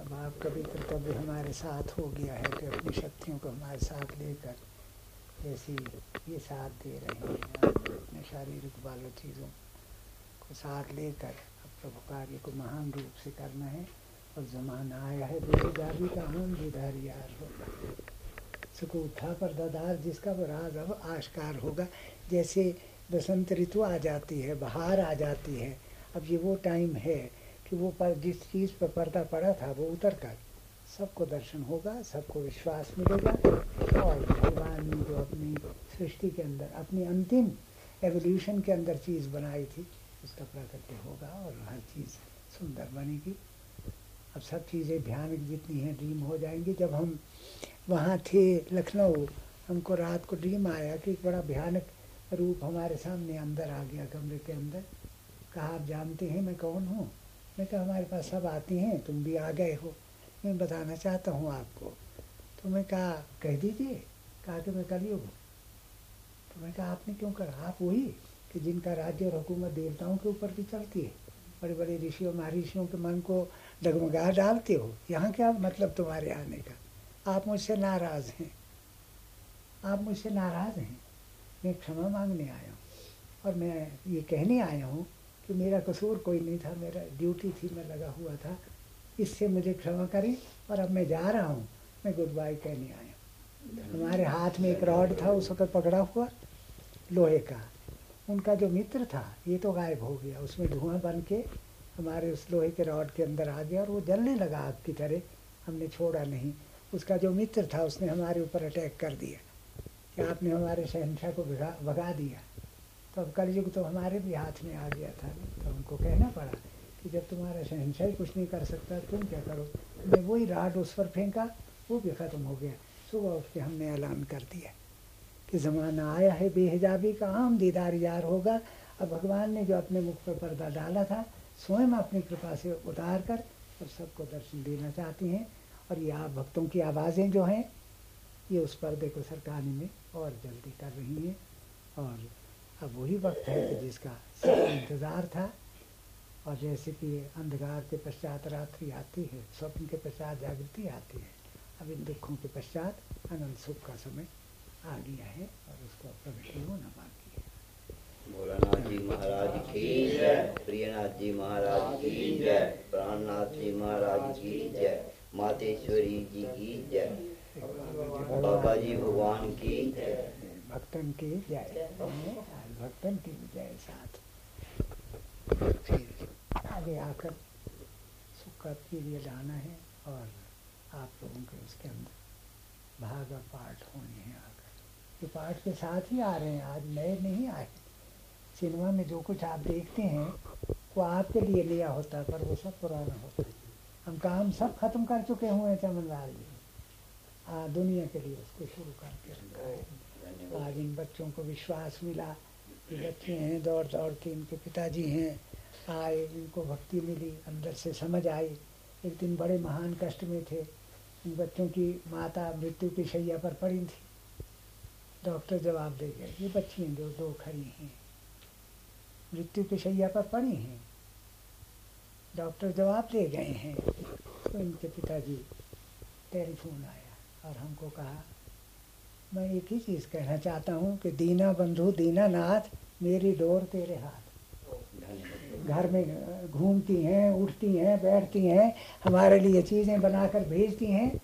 अब आपका भी कर्तव्य हमारे साथ हो गया है कि अपनी शक्तियों को हमारे साथ लेकर ऐसी ये साथ दे रहे हैं। अपने शारीरिक बालों चीज़ों को साथ लेकर अब प्रभु कार्य को महान रूप से करना है और जमाना आया है बेरोजगारी का हम जिधर यार होगा। सुख उठा पर ददार जिसका राज अब आश्कार होगा। जैसे बसंत ऋतु आ जाती है, बहार आ जाती है, अब ये वो टाइम है कि वो पर जिस चीज़ पर पर्दा पड़ा था वो उतर कर सबको दर्शन होगा, सबको विश्वास मिलेगा, और भगवान ने जो अपनी सृष्टि के अंदर, अपनी अंतिम एवोल्यूशन के अंदर चीज़ बनाई थी, उसका प्राकट्य होगा और हर चीज़ सुंदर बनेगी। अब सब चीज़ें भयानक जितनी हैं ड्रीम हो जाएँगी। जब हम वहाँ थे लखनऊ, हमको रात को ड्रीम आया कि एक बड़ा भयानक रूप हमारे सामने अंदर आ गया कमरे के अंदर। कहा, आप जानते हैं मैं कौन हूँ? मैं कहा, हमारे पास सब आती हैं, तुम भी आ गए हो। मैं बताना चाहता हूँ आपको। तो मैं कहा, कह दीजिए। कहा कि मैं कलयुग हूँ। तो मैं कहा, आपने क्यों कहा? आप वही कि जिनका राज्य और हुकूमत देवताओं के ऊपर भी चलती है। बड़े बड़े ऋषियों, महर्षियों के मन को डगमगा डालते हो। यहाँ क्या मतलब तुम्हारे आने का? आप मुझसे नाराज़ हैं। आप मुझसे नाराज़ हैं। मैं क्षमा मांगने आया हूँ। और मैं ये कहने आया हूँ कि मेरा कसूर कोई नहीं था। मेरा ड्यूटी थी, मैं लगा हुआ था। इससे मुझे क्षमा करें और अब मैं जा रहा हूँ, मैं गुड बाय कहने आया हमारे हाथ में एक रॉड था, उस वक्त पकड़ा हुआ, लोहे का। उनका जो मित्र था, ये तो गायब हो गया। उसमें धुआँ बन के हमारे उस लोहे के रॉड के अंदर आ गया और वो जलने लगा आग की तरह। हमने छोड़ा नहीं। उसका जो मित्र था, उसने हमारे ऊपर अटैक कर दिया। कि आपने हमारे शहनशाह को भगा भगा दिया। तो अब कलयुग तो हमारे भी हाथ में आ गया था तो हमको कहना पड़ा कि जब तुम्हारा शहनशाह कुछ नहीं कर सकता, तुम क्या करो? हमने वही राड उस पर फेंका, वो भी ख़त्म हो गया। सुबह उठ के हमने ऐलान कर दिया कि ज़माना आया है, बेहिजाबी का आम दीदार यार होगा। अब भगवान ने जो अपने मुख पर पर्दा डाला था, स्वयं अपनी कृपा से उतार कर और सबको दर्शन देना चाहती हैं। और ये आप भक्तों की आवाज़ें जो हैं, ये उस पर्दे को सरकाने में और जल्दी कर रही हैं। और अब वही वक्त है कि जिसका इंतज़ार था। और जैसे कि अंधकार के पश्चात रात्रि आती है स्वप्न के पश्चात जागृति आती है। अब इन दुखों के पश्चात अनंत सुख का समय आ गया है और उसको प्रगति होना बाकी है। भोलानाथ जी महाराज की जय प्रियनाथ जी महाराज की जय प्राणनाथ जी महाराज की जय मातेश्वरी जी की जय। बाबा जी भगवान की जय। भक्तन की जय। भक्तन की जय साथ। आगे आकर सुख का पीरियड लाना है और आप लोगों के उसके अंदर भाग और पाठ होने हैं आकर। ये पाठ के साथ ही आ रहे हैं आज नए नहीं आए। सिनेमा में जो कुछ आप देखते हैं वो आपके लिए लिया होता है पर वो सब पुराना होता है। हम काम सब खत्म कर चुके हुए हैं चमनलाल जी। हाँ दुनिया के लिए उसको शुरू करके रखा है। आज इन बच्चों को विश्वास मिला कि बच्चे हैं दौड़ दौड़ के इनके पिताजी हैं। आए इनको भक्ति मिली, अंदर से समझ आई। एक दिन बड़े महान कष्ट में थे। बच्चों की माता मृत्यु की शैया पर पड़ी थी। डॉक्टर जवाब दे गए, ये बच्ची हैं जो दो खड़ी हैं, मृत्यु की शैया पर पड़ी हैं। डॉक्टर जवाब दे गए हैं। तो इनके पिताजी, टेलीफोन आया और हमको कहा, मैं एक ही चीज़ कहना चाहता हूँ कि दीना बंधु दीना नाथ मेरी डोर तेरे हाथ। घर में घूमती हैं, उठती हैं, बैठती हैं, हमारे लिए चीज़ें बनाकर भेजती हैं।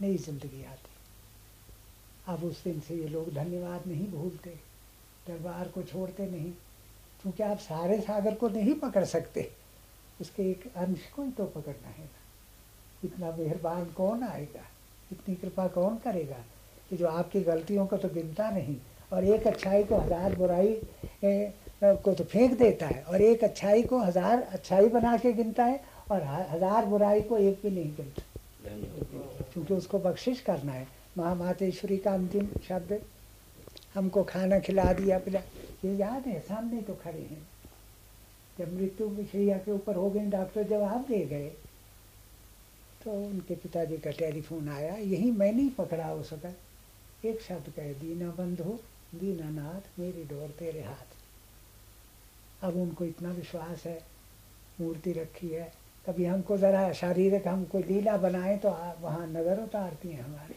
नई ज़िंदगी आती। अब उस दिन से ये लोग धन्यवाद नहीं भूलते, दरबार को छोड़ते नहीं, क्योंकि आप सारे सागर को नहीं पकड़ सकते। उसके एक अंश को ही तो पकड़ना है ना। इतना मेहरबान कौन आएगा? इतनी कृपा कौन करेगा? कि जो आपकी गलतियों को तो गिनता नहीं, और एक अच्छाई को हज़ार बुराई को तो फेंक देता है और एक अच्छाई को हज़ार अच्छाई बना के गिनता है और हज़ार बुराई को एक भी नहीं गिनता। क्योंकि उसको बख्शिश करना है। महामातेश्वरी का अंतिम शब्द, हमको खाना खिला दिया, पिला। ये याद है, सामने तो खड़े हैं। जब मृत्यु विषया के ऊपर हो गए, डॉक्टर जवाब दे गए तो उनके पिताजी का टेलीफोन आया, यही मैं नहीं पकड़ा हो सका एक शब्द कहे, दीना बंधु दीना नाथ, मेरी डोर तेरे हाथ। अब उनको इतना विश्वास है, मूर्ति रखी है। कभी हमको ज़रा शारीरिक हम कोई लीला बनाए तो वहाँ नज़र उतारती हैं हमारी।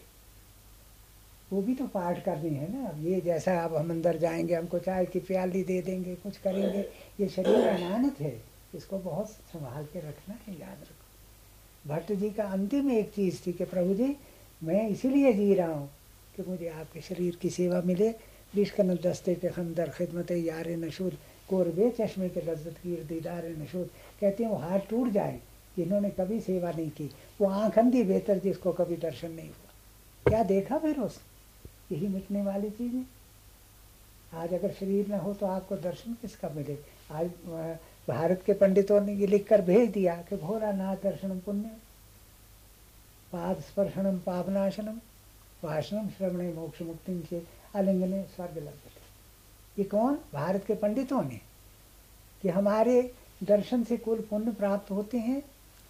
वो भी तो पाठ करनी है ना। अब ये जैसा अब हम अंदर जाएँगे, हमको चाय की प्याली दे देंगे, कुछ करेंगे। ये शरीर अनानत है। इसको बहुत संभाल के रखना है, याद रखो। भट्ट जी का अंतिम एक चीज़ थी कि प्रभु जी, मैं इसीलिए जी रहा हूँ कि मुझे आपके शरीर की सेवा मिले। बिश्कन दस्ते के खंदर खिदमत यार नशूद कोरबे चश्मे के लज्जत की दीदार नशूद कहते हैं, वो हाथ टूट जाए, जिन्होंने कभी सेवा नहीं की, वो आँख अंधी बेहतर जिसको कभी दर्शन नहीं हुआ। क्या देखा फिर उस यही मिटने वाली चीज़ें आज अगर शरीर न हो तो आपको दर्शन किसका मिले? आज भारत के पंडितों ने ये लिख कर भेज दिया कि भोरा नाथ दर्शनम पुण्य, पाद स्पर्शनम पापनाशनम भाषणम श्रवण मोक्ष मुक्ति से आलिंगने स्वर्ग लगते ये कौन? भारत के पंडितों ने, कि हमारे दर्शन से कुल पुण्य प्राप्त होते हैं,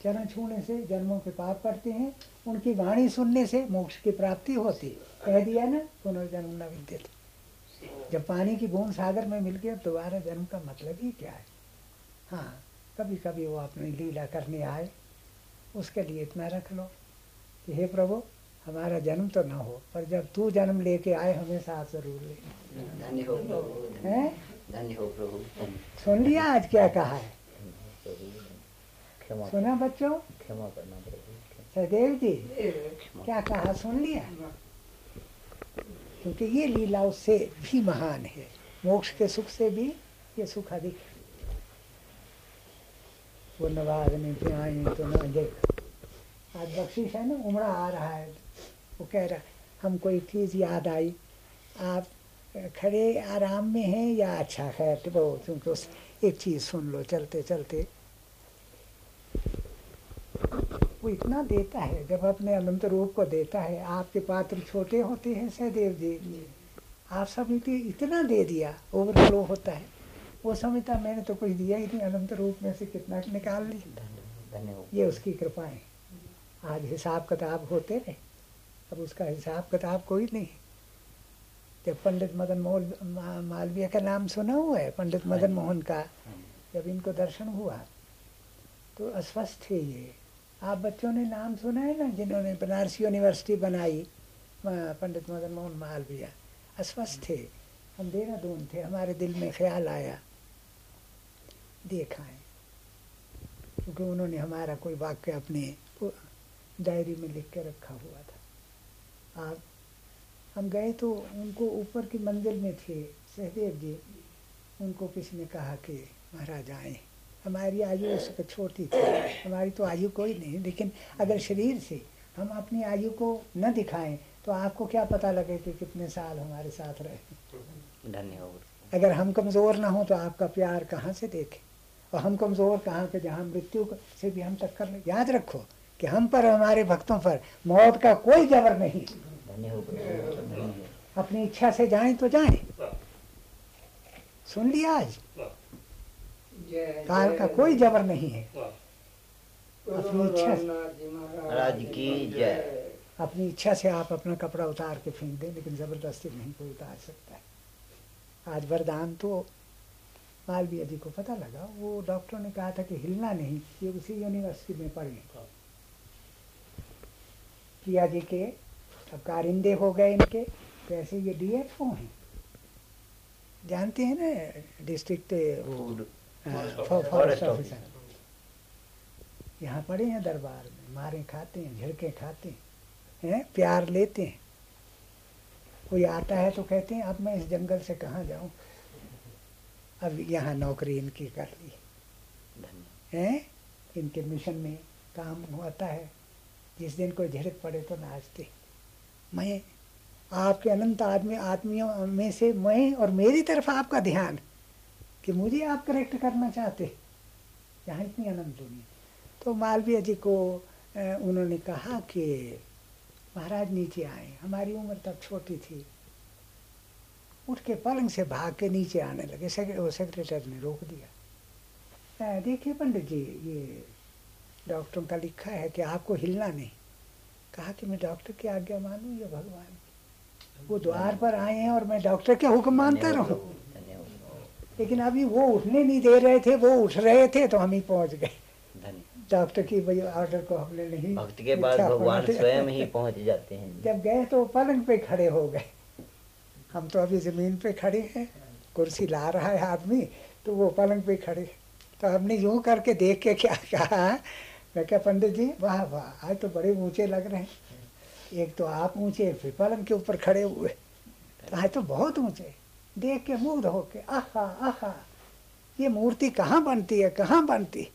चरण छूने से जन्मों के पाप करते हैं, उनकी वाणी सुनने से मोक्ष की प्राप्ति होती। कह दिया ना, पुनर्जन्म न विद्युत। जब पानी की बूंद सागर में मिल गया, दोबारा जन्म का मतलब ही क्या है? हाँ कभी कभी वो अपनी लीला करने आए, उसके लिए इतना रख लो कि हे प्रभु हमारा जन्म तो ना हो पर जब तू जन्म लेके आए हमें साथ ज़रूर ले। धन्य हो प्रभु हैं? हो सुन लिया आज क्या कहा है? सुना बच्चों? क्षमा करना सदैव जी क्या कहा? सुन लिया। क्योंकि ये लीला उससे भी महान है। मोक्ष के सुख से भी ये सुख अधिक है। वो नवागने पे आई तो ना देख। आज बख्शिश है ना उमड़ा आ रहा है। वो कह रहा हमको एक चीज़ याद आई। आप खड़े आराम में हैं या अच्छा खैर वो तुमको एक चीज़ सुन लो चलते चलते। वो इतना देता है जब अपने अनंत रूप को देता है। आपके पात्र छोटे होते हैं सहदेव जी। आप सब इतना दे दिया ओवरफ्लो होता है। वो समझता मैंने तो कुछ दिया ही नहीं अनंत रूप में से कितना निकाल ली। ये उसकी कृपा है। आज हिसाब किताब होते रहे। अब उसका हिसाब किताब कोई नहीं। जब पंडित मदन मोहन मा- मालवीय का नाम सुना हुआ है पंडित मदन मोहन का जब इनको दर्शन हुआ तो अस्वस्थ थे ये। आप बच्चों ने नाम सुना है ना जिन्होंने बनारस यूनिवर्सिटी बनाई पंडित मदन मोहन मालवीय? अस्वस्थ थे। हम देहरादून थे हमारे दिल में ख्याल आया। देखा है। क्योंकि उन्होंने हमारा कोई वाक्य अपने डायरी में लिख के रखा हुआ था। आप हम गए तो उनको ऊपर की मंजिल में थे सहदेव जी। उनको किसी ने कहा कि महाराज आए। हमारी आयु उस वक्त छोटी थी हमारी तो आयु कोई नहीं लेकिन अगर शरीर से हम अपनी आयु को न दिखाएँ तो आपको क्या पता लगे कि कितने साल हमारे साथ रहे। धन्यवाद। अगर हम कमज़ोर ना हो तो आपका प्यार कहाँ से देखें? और हम कमज़ोर कहाँ के जहाँ मृत्यु से भी हम टक्कर याद रखो कि हम पर हमारे भक्तों पर मौत का कोई जबर नहीं। अपनी इच्छा से जाए तो जाए। सुन लिया आज? काल का कोई जबर नहीं है। अपनी इच्छा से अपनी इच्छा से आप अपना कपड़ा उतार के फेंक दें लेकिन ज़बरदस्ती नहीं कोई उतार सकता है। आज वरदान तो मालवीय जी को पता लगा। वो डॉक्टर ने कहा था कि हिलना नहीं ये उसी यूनिवर्सिटी में पढ़े प्रिया जी के। अब कारिंदे हो गए इनके तो ऐसे ये डी एफ़ ओ हैं। जानते हैं ना डिस्ट्रिक्ट फॉरेस्ट ऑफिसर यहाँ पड़े हैं दरबार में मारे खाते हैं झिड़के खाते हैं हैं प्यार लेते हैं। कोई आता है तो कहते हैं अब मैं इस जंगल से कहाँ जाऊँ? अब यहाँ नौकरी इनकी कर ली। हैं इनके मिशन में काम होता है। जिस दिन कोई झिड़क पड़े तो नाचते। मैं आपके अनंत आदमी आदमियों में से मैं और मेरी तरफ़ आपका ध्यान कि मुझे आप करेक्ट करना चाहते। यहाँ इतनी अनंत दुनिया। तो मालवीय जी को उन्होंने कहा कि महाराज नीचे आए। हमारी उम्र तब छोटी थी। उठ के पलंग से भाग के नीचे आने लगे। सेक्रे, सेक्रेटरी ने रोक दिया। देखिए पंडित जी ये डॉक्टरों का लिखा है कि आपको हिलना नहीं। कहा कि मैं डॉक्टर की आज्ञा मानूं या भगवान की? वो द्वार पर आए हैं और मैं डॉक्टर के हुक्म मानता रहूँ। लेकिन अभी वो उठने नहीं दे रहे थे वो उठ रहे थे तो हम ही पहुँच गए। डॉक्टर की भाई ऑर्डर को हमने नहीं भक्त के बाद भगवान स्वयं ही पहुँच जाते हैं। जब गए तो पलंग पे खड़े हो गए। हम तो अभी ज़मीन पे खड़े हैं कुर्सी ला रहा है आदमी तो वो पलंग पे खड़े। तो हमने यूँ करके देख के क्या कहा मैं क्या पंडित जी, वाह वाह, आज तो बड़े ऊँचे लग रहे हैं। एक तो आप ऊँचे फिर पलंग के ऊपर खड़े हुए। तो आज तो बहुत ऊँचे। देख के मुग्ध होके, आहा आहा, ये मूर्ति कहाँ बनती है, कहाँ बनती?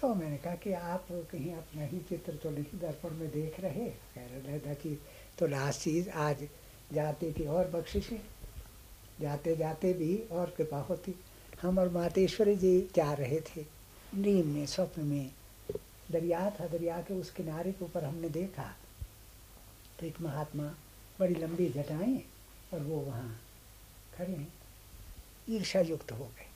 तो मैंने कहा कि आप कहीं अपना ही चित्र तो नहीं, दर्पण में देख रहे कह रहे था कि तो लास्ट चीज़, आज जाते की और बख्शिशें जाते जाते भी और कृपा होती। हम और मातेश्वरी जी जा रहे थे। नींद में स्वप्न में दरिया था, दरिया के उस किनारे के ऊपर हमने देखा तो एक महात्मा बड़ी लंबी जटाएँ और वो वहाँ खड़े हैं। ईर्षा युक्त हो गए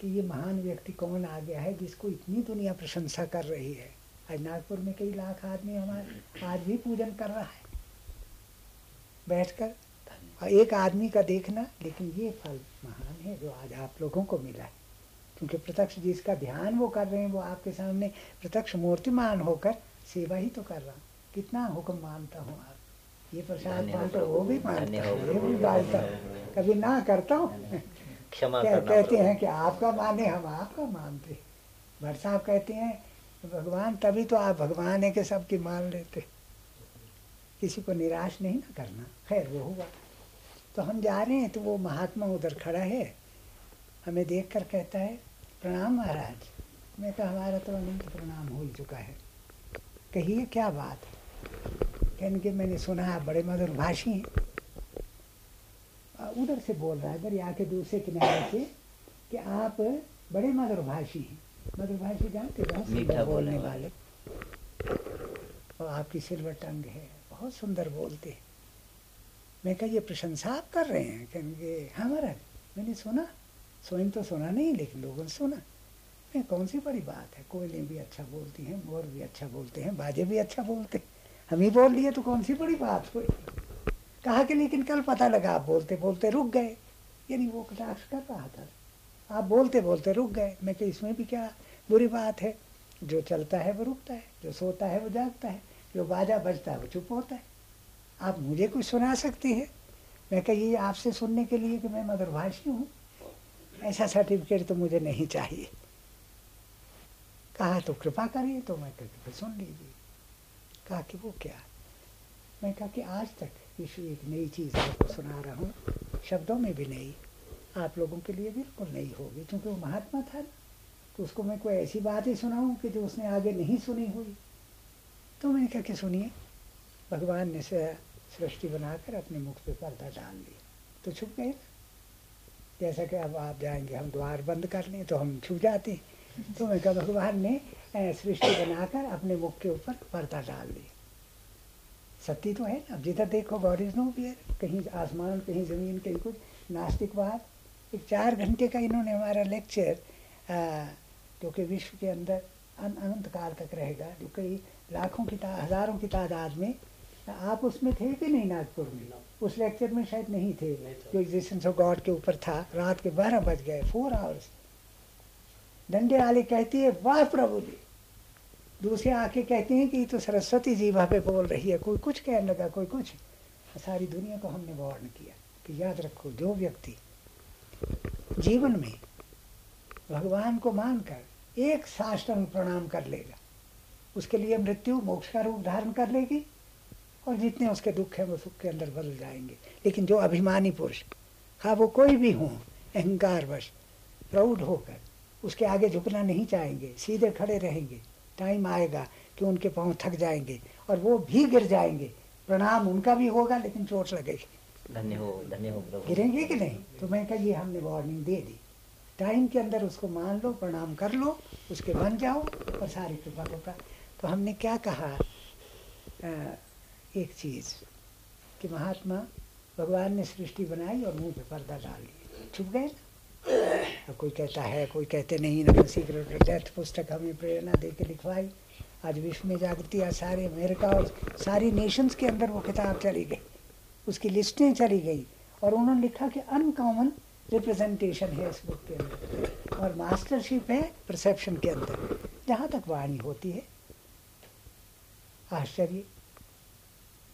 कि ये महान व्यक्ति कौन आ गया है जिसको इतनी दुनिया प्रशंसा कर रही है। आज नागपुर में कई लाख आदमी हमारे, आज भी पूजन कर रहा है। बैठकर और एक आदमी का देखना, लेकिन ये फल महान है जो आज आप लोगों को मिला है। क्योंकि प्रत्यक्ष जिसका ध्यान वो कर रहे हैं वो आपके सामने प्रत्यक्ष मूर्तिमान होकर सेवा ही तो कर रहा। हूँ कितना हुक्म मानता हूँ आप। ये प्रसाद मानता वो भी मानता हूँ ये भी डालता हूँ। कभी ना करता हूँ। क्षमा कहते हैं कि आपका माने हम आपका मानते भट्ट साहब कहते हैं भगवान तभी तो आप भगवान है कि सबकी मान लेते। किसी को निराश नहीं ना करना। खैर वो हुआ। तो हम जा रहे हैं तो वो महात्मा उधर खड़ा है। हमें देख कर कहता है प्रणाम महाराज। मैं कहा हमारा तो अनंत प्रणाम हो ही चुका है। कहिए क्या बात है? कहने के मैंने सुना है बड़े मधुर भाषी हैं उधर से बोल रहा है इधर आके दूसरे किनारे से कि आप बड़े मधुर भाषी हैं। मधुर भाषी जानते बहुत सुंदर बोलने वाले। और आपकी सिल्वर टंग है बहुत सुंदर बोलते हैं। मैं कहा ये प्रशंसा आप कर रहे हैं? कहेंगे हाँ महाराज मैंने सुना स्वयं तो सुना नहीं, लेकिन लोगों ने सुना। मैं कौन सी बड़ी बात है? कोयलें भी अच्छा बोलती हैं, मोर भी अच्छा बोलते हैं, बाजे भी अच्छा बोलते हम ही बोल लिए तो कौन सी बड़ी बात हुई? कहा कि लेकिन कल पता लगा, आप बोलते बोलते रुक गए। यानी वो कटाक्ष कर रहा था। आप बोलते बोलते रुक गए। मैं कि इसमें भी क्या बुरी बात है? जो चलता है, वो रुकता है। जो सोता है, वो जागता है। जो बाजा बजता है, वो चुप होता है। आप मुझे कुछ सुना सकती है? मैं कही आपसे सुनने के लिए कि मैं मधुरभाषी हूँ। ऐसा सर्टिफिकेट तो मुझे नहीं चाहिए। कहा तो कृपा करिए तो मैं कहती सुन लीजिए। कहा कि, वो क्या? मैं कहा कि, आज तक विश्व एक नई चीज़ आपको सुना रहा हूँ। शब्दों में भी नहीं। आप लोगों के लिए बिल्कुल नहीं होगी, क्योंकि वो महात्मा था ना। तो उसको मैं कोई ऐसी बात ही सुनाऊँ कि जो उसने आगे नहीं सुनी हुई तो मैंने कहा कि, सुनिए। भगवान ने सृष्टि बनाकर अपने मुख पे पर्दा डाल दिया। तो छुप गए। जैसा कि अब आप जाएँगे, हम द्वार बंद कर लें तो हम छू जाते तो मैं कहा, भगवान ने सृष्टि बनाकर अपने मुख के ऊपर पर्दा डाल दिया। सत्य तो है अब जिधर देखो गॉड इज़ नो बियर कहीं आसमान, कहीं ज़मीन, कहीं कुछ। नास्तिकवाद एक चार घंटे का इन्होंने हमारा लेक्चर जो कि विश्व के अंदर अनंत काल तक रहेगा, जो कई लाखों की हज़ारों की तादाद में आप उसमें थे कि नहीं नागपुर में? उस लेक्चर में शायद नहीं थे। जो एग्जिस्टेंस ऑफ़ गॉड के ऊपर था रात के बारह बज गए फोर आवर्स डंडे वाले कहती है वाह प्रभु जी। दूसरे आके कहते हैं कि तो सरस्वती जी वहाँ पे बोल रही है कोई कुछ कहने लगा कोई कुछ। सारी दुनिया को हमने वार्न किया कि याद रखो जो व्यक्ति जीवन में भगवान को मानकर एक साष्टांग प्रणाम कर लेगा उसके लिए मृत्यु मोक्ष का रूप धारण कर लेगी और जितने उसके दुख हैं वो सुख के अंदर बदल जाएँगे। लेकिन जो अभिमानी पुरुष हाँ वो कोई भी हो अहंकार वश प्राउड होकर उसके आगे झुकना नहीं चाहेंगे सीधे खड़े रहेंगे टाइम आएगा कि उनके पाँव थक जाएँगे और वो भी गिर जाएँगे। प्रणाम उनका भी होगा लेकिन चोट लगेगी। धन्य हो धन्य हो गिरेंगे कि नहीं? तो मैं कहा ये हमने वार्निंग दे दी। टाइम के अंदर उसको मान लो प्रणाम कर लो उसके बन जाओ और सारी कृपा को तो हमने क्या कहा? आ, एक चीज़ कि महात्मा भगवान ने सृष्टि बनाई और मुँह पे पर्दा डाल दिया। छुप गए ना? कोई कहता है, कोई कहते नहीं, ना सीक्रेट डेथ पुस्तक हमें प्रेरणा दे के लिखवाई। आज विश्व में जागृति आज सारे अमेरिका और सारी नेशंस के अंदर वो किताब चली गई। उसकी लिस्टें चली गई और उन्होंने लिखा कि अनकॉमन रिप्रेजेंटेशन है इस बुक के अंदर। और मास्टरशिप है परसेप्शन के अंदर। जहाँ तक वाणी होती है, आश्चर्य।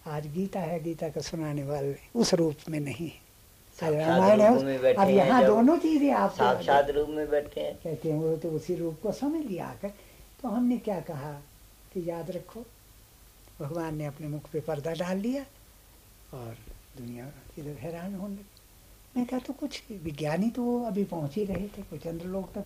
आज गीता है गीता का सुनाने वाले उस रूप में नहीं है। रामायण है अब यहाँ दोनों चीज़ें आप साक्षात रूप में बैठे हैं। कहते हैं वो तो उसी रूप को समझ लिया आकर। तो हमने क्या कहा कि याद रखो भगवान ने अपने मुख पे पर्दा डाल लिया और दुनिया इधर हैरान होने मैं कहा तो कुछ विज्ञानी तो अभी पहुँच ही रहे थे कुछ चंद्र लोग तक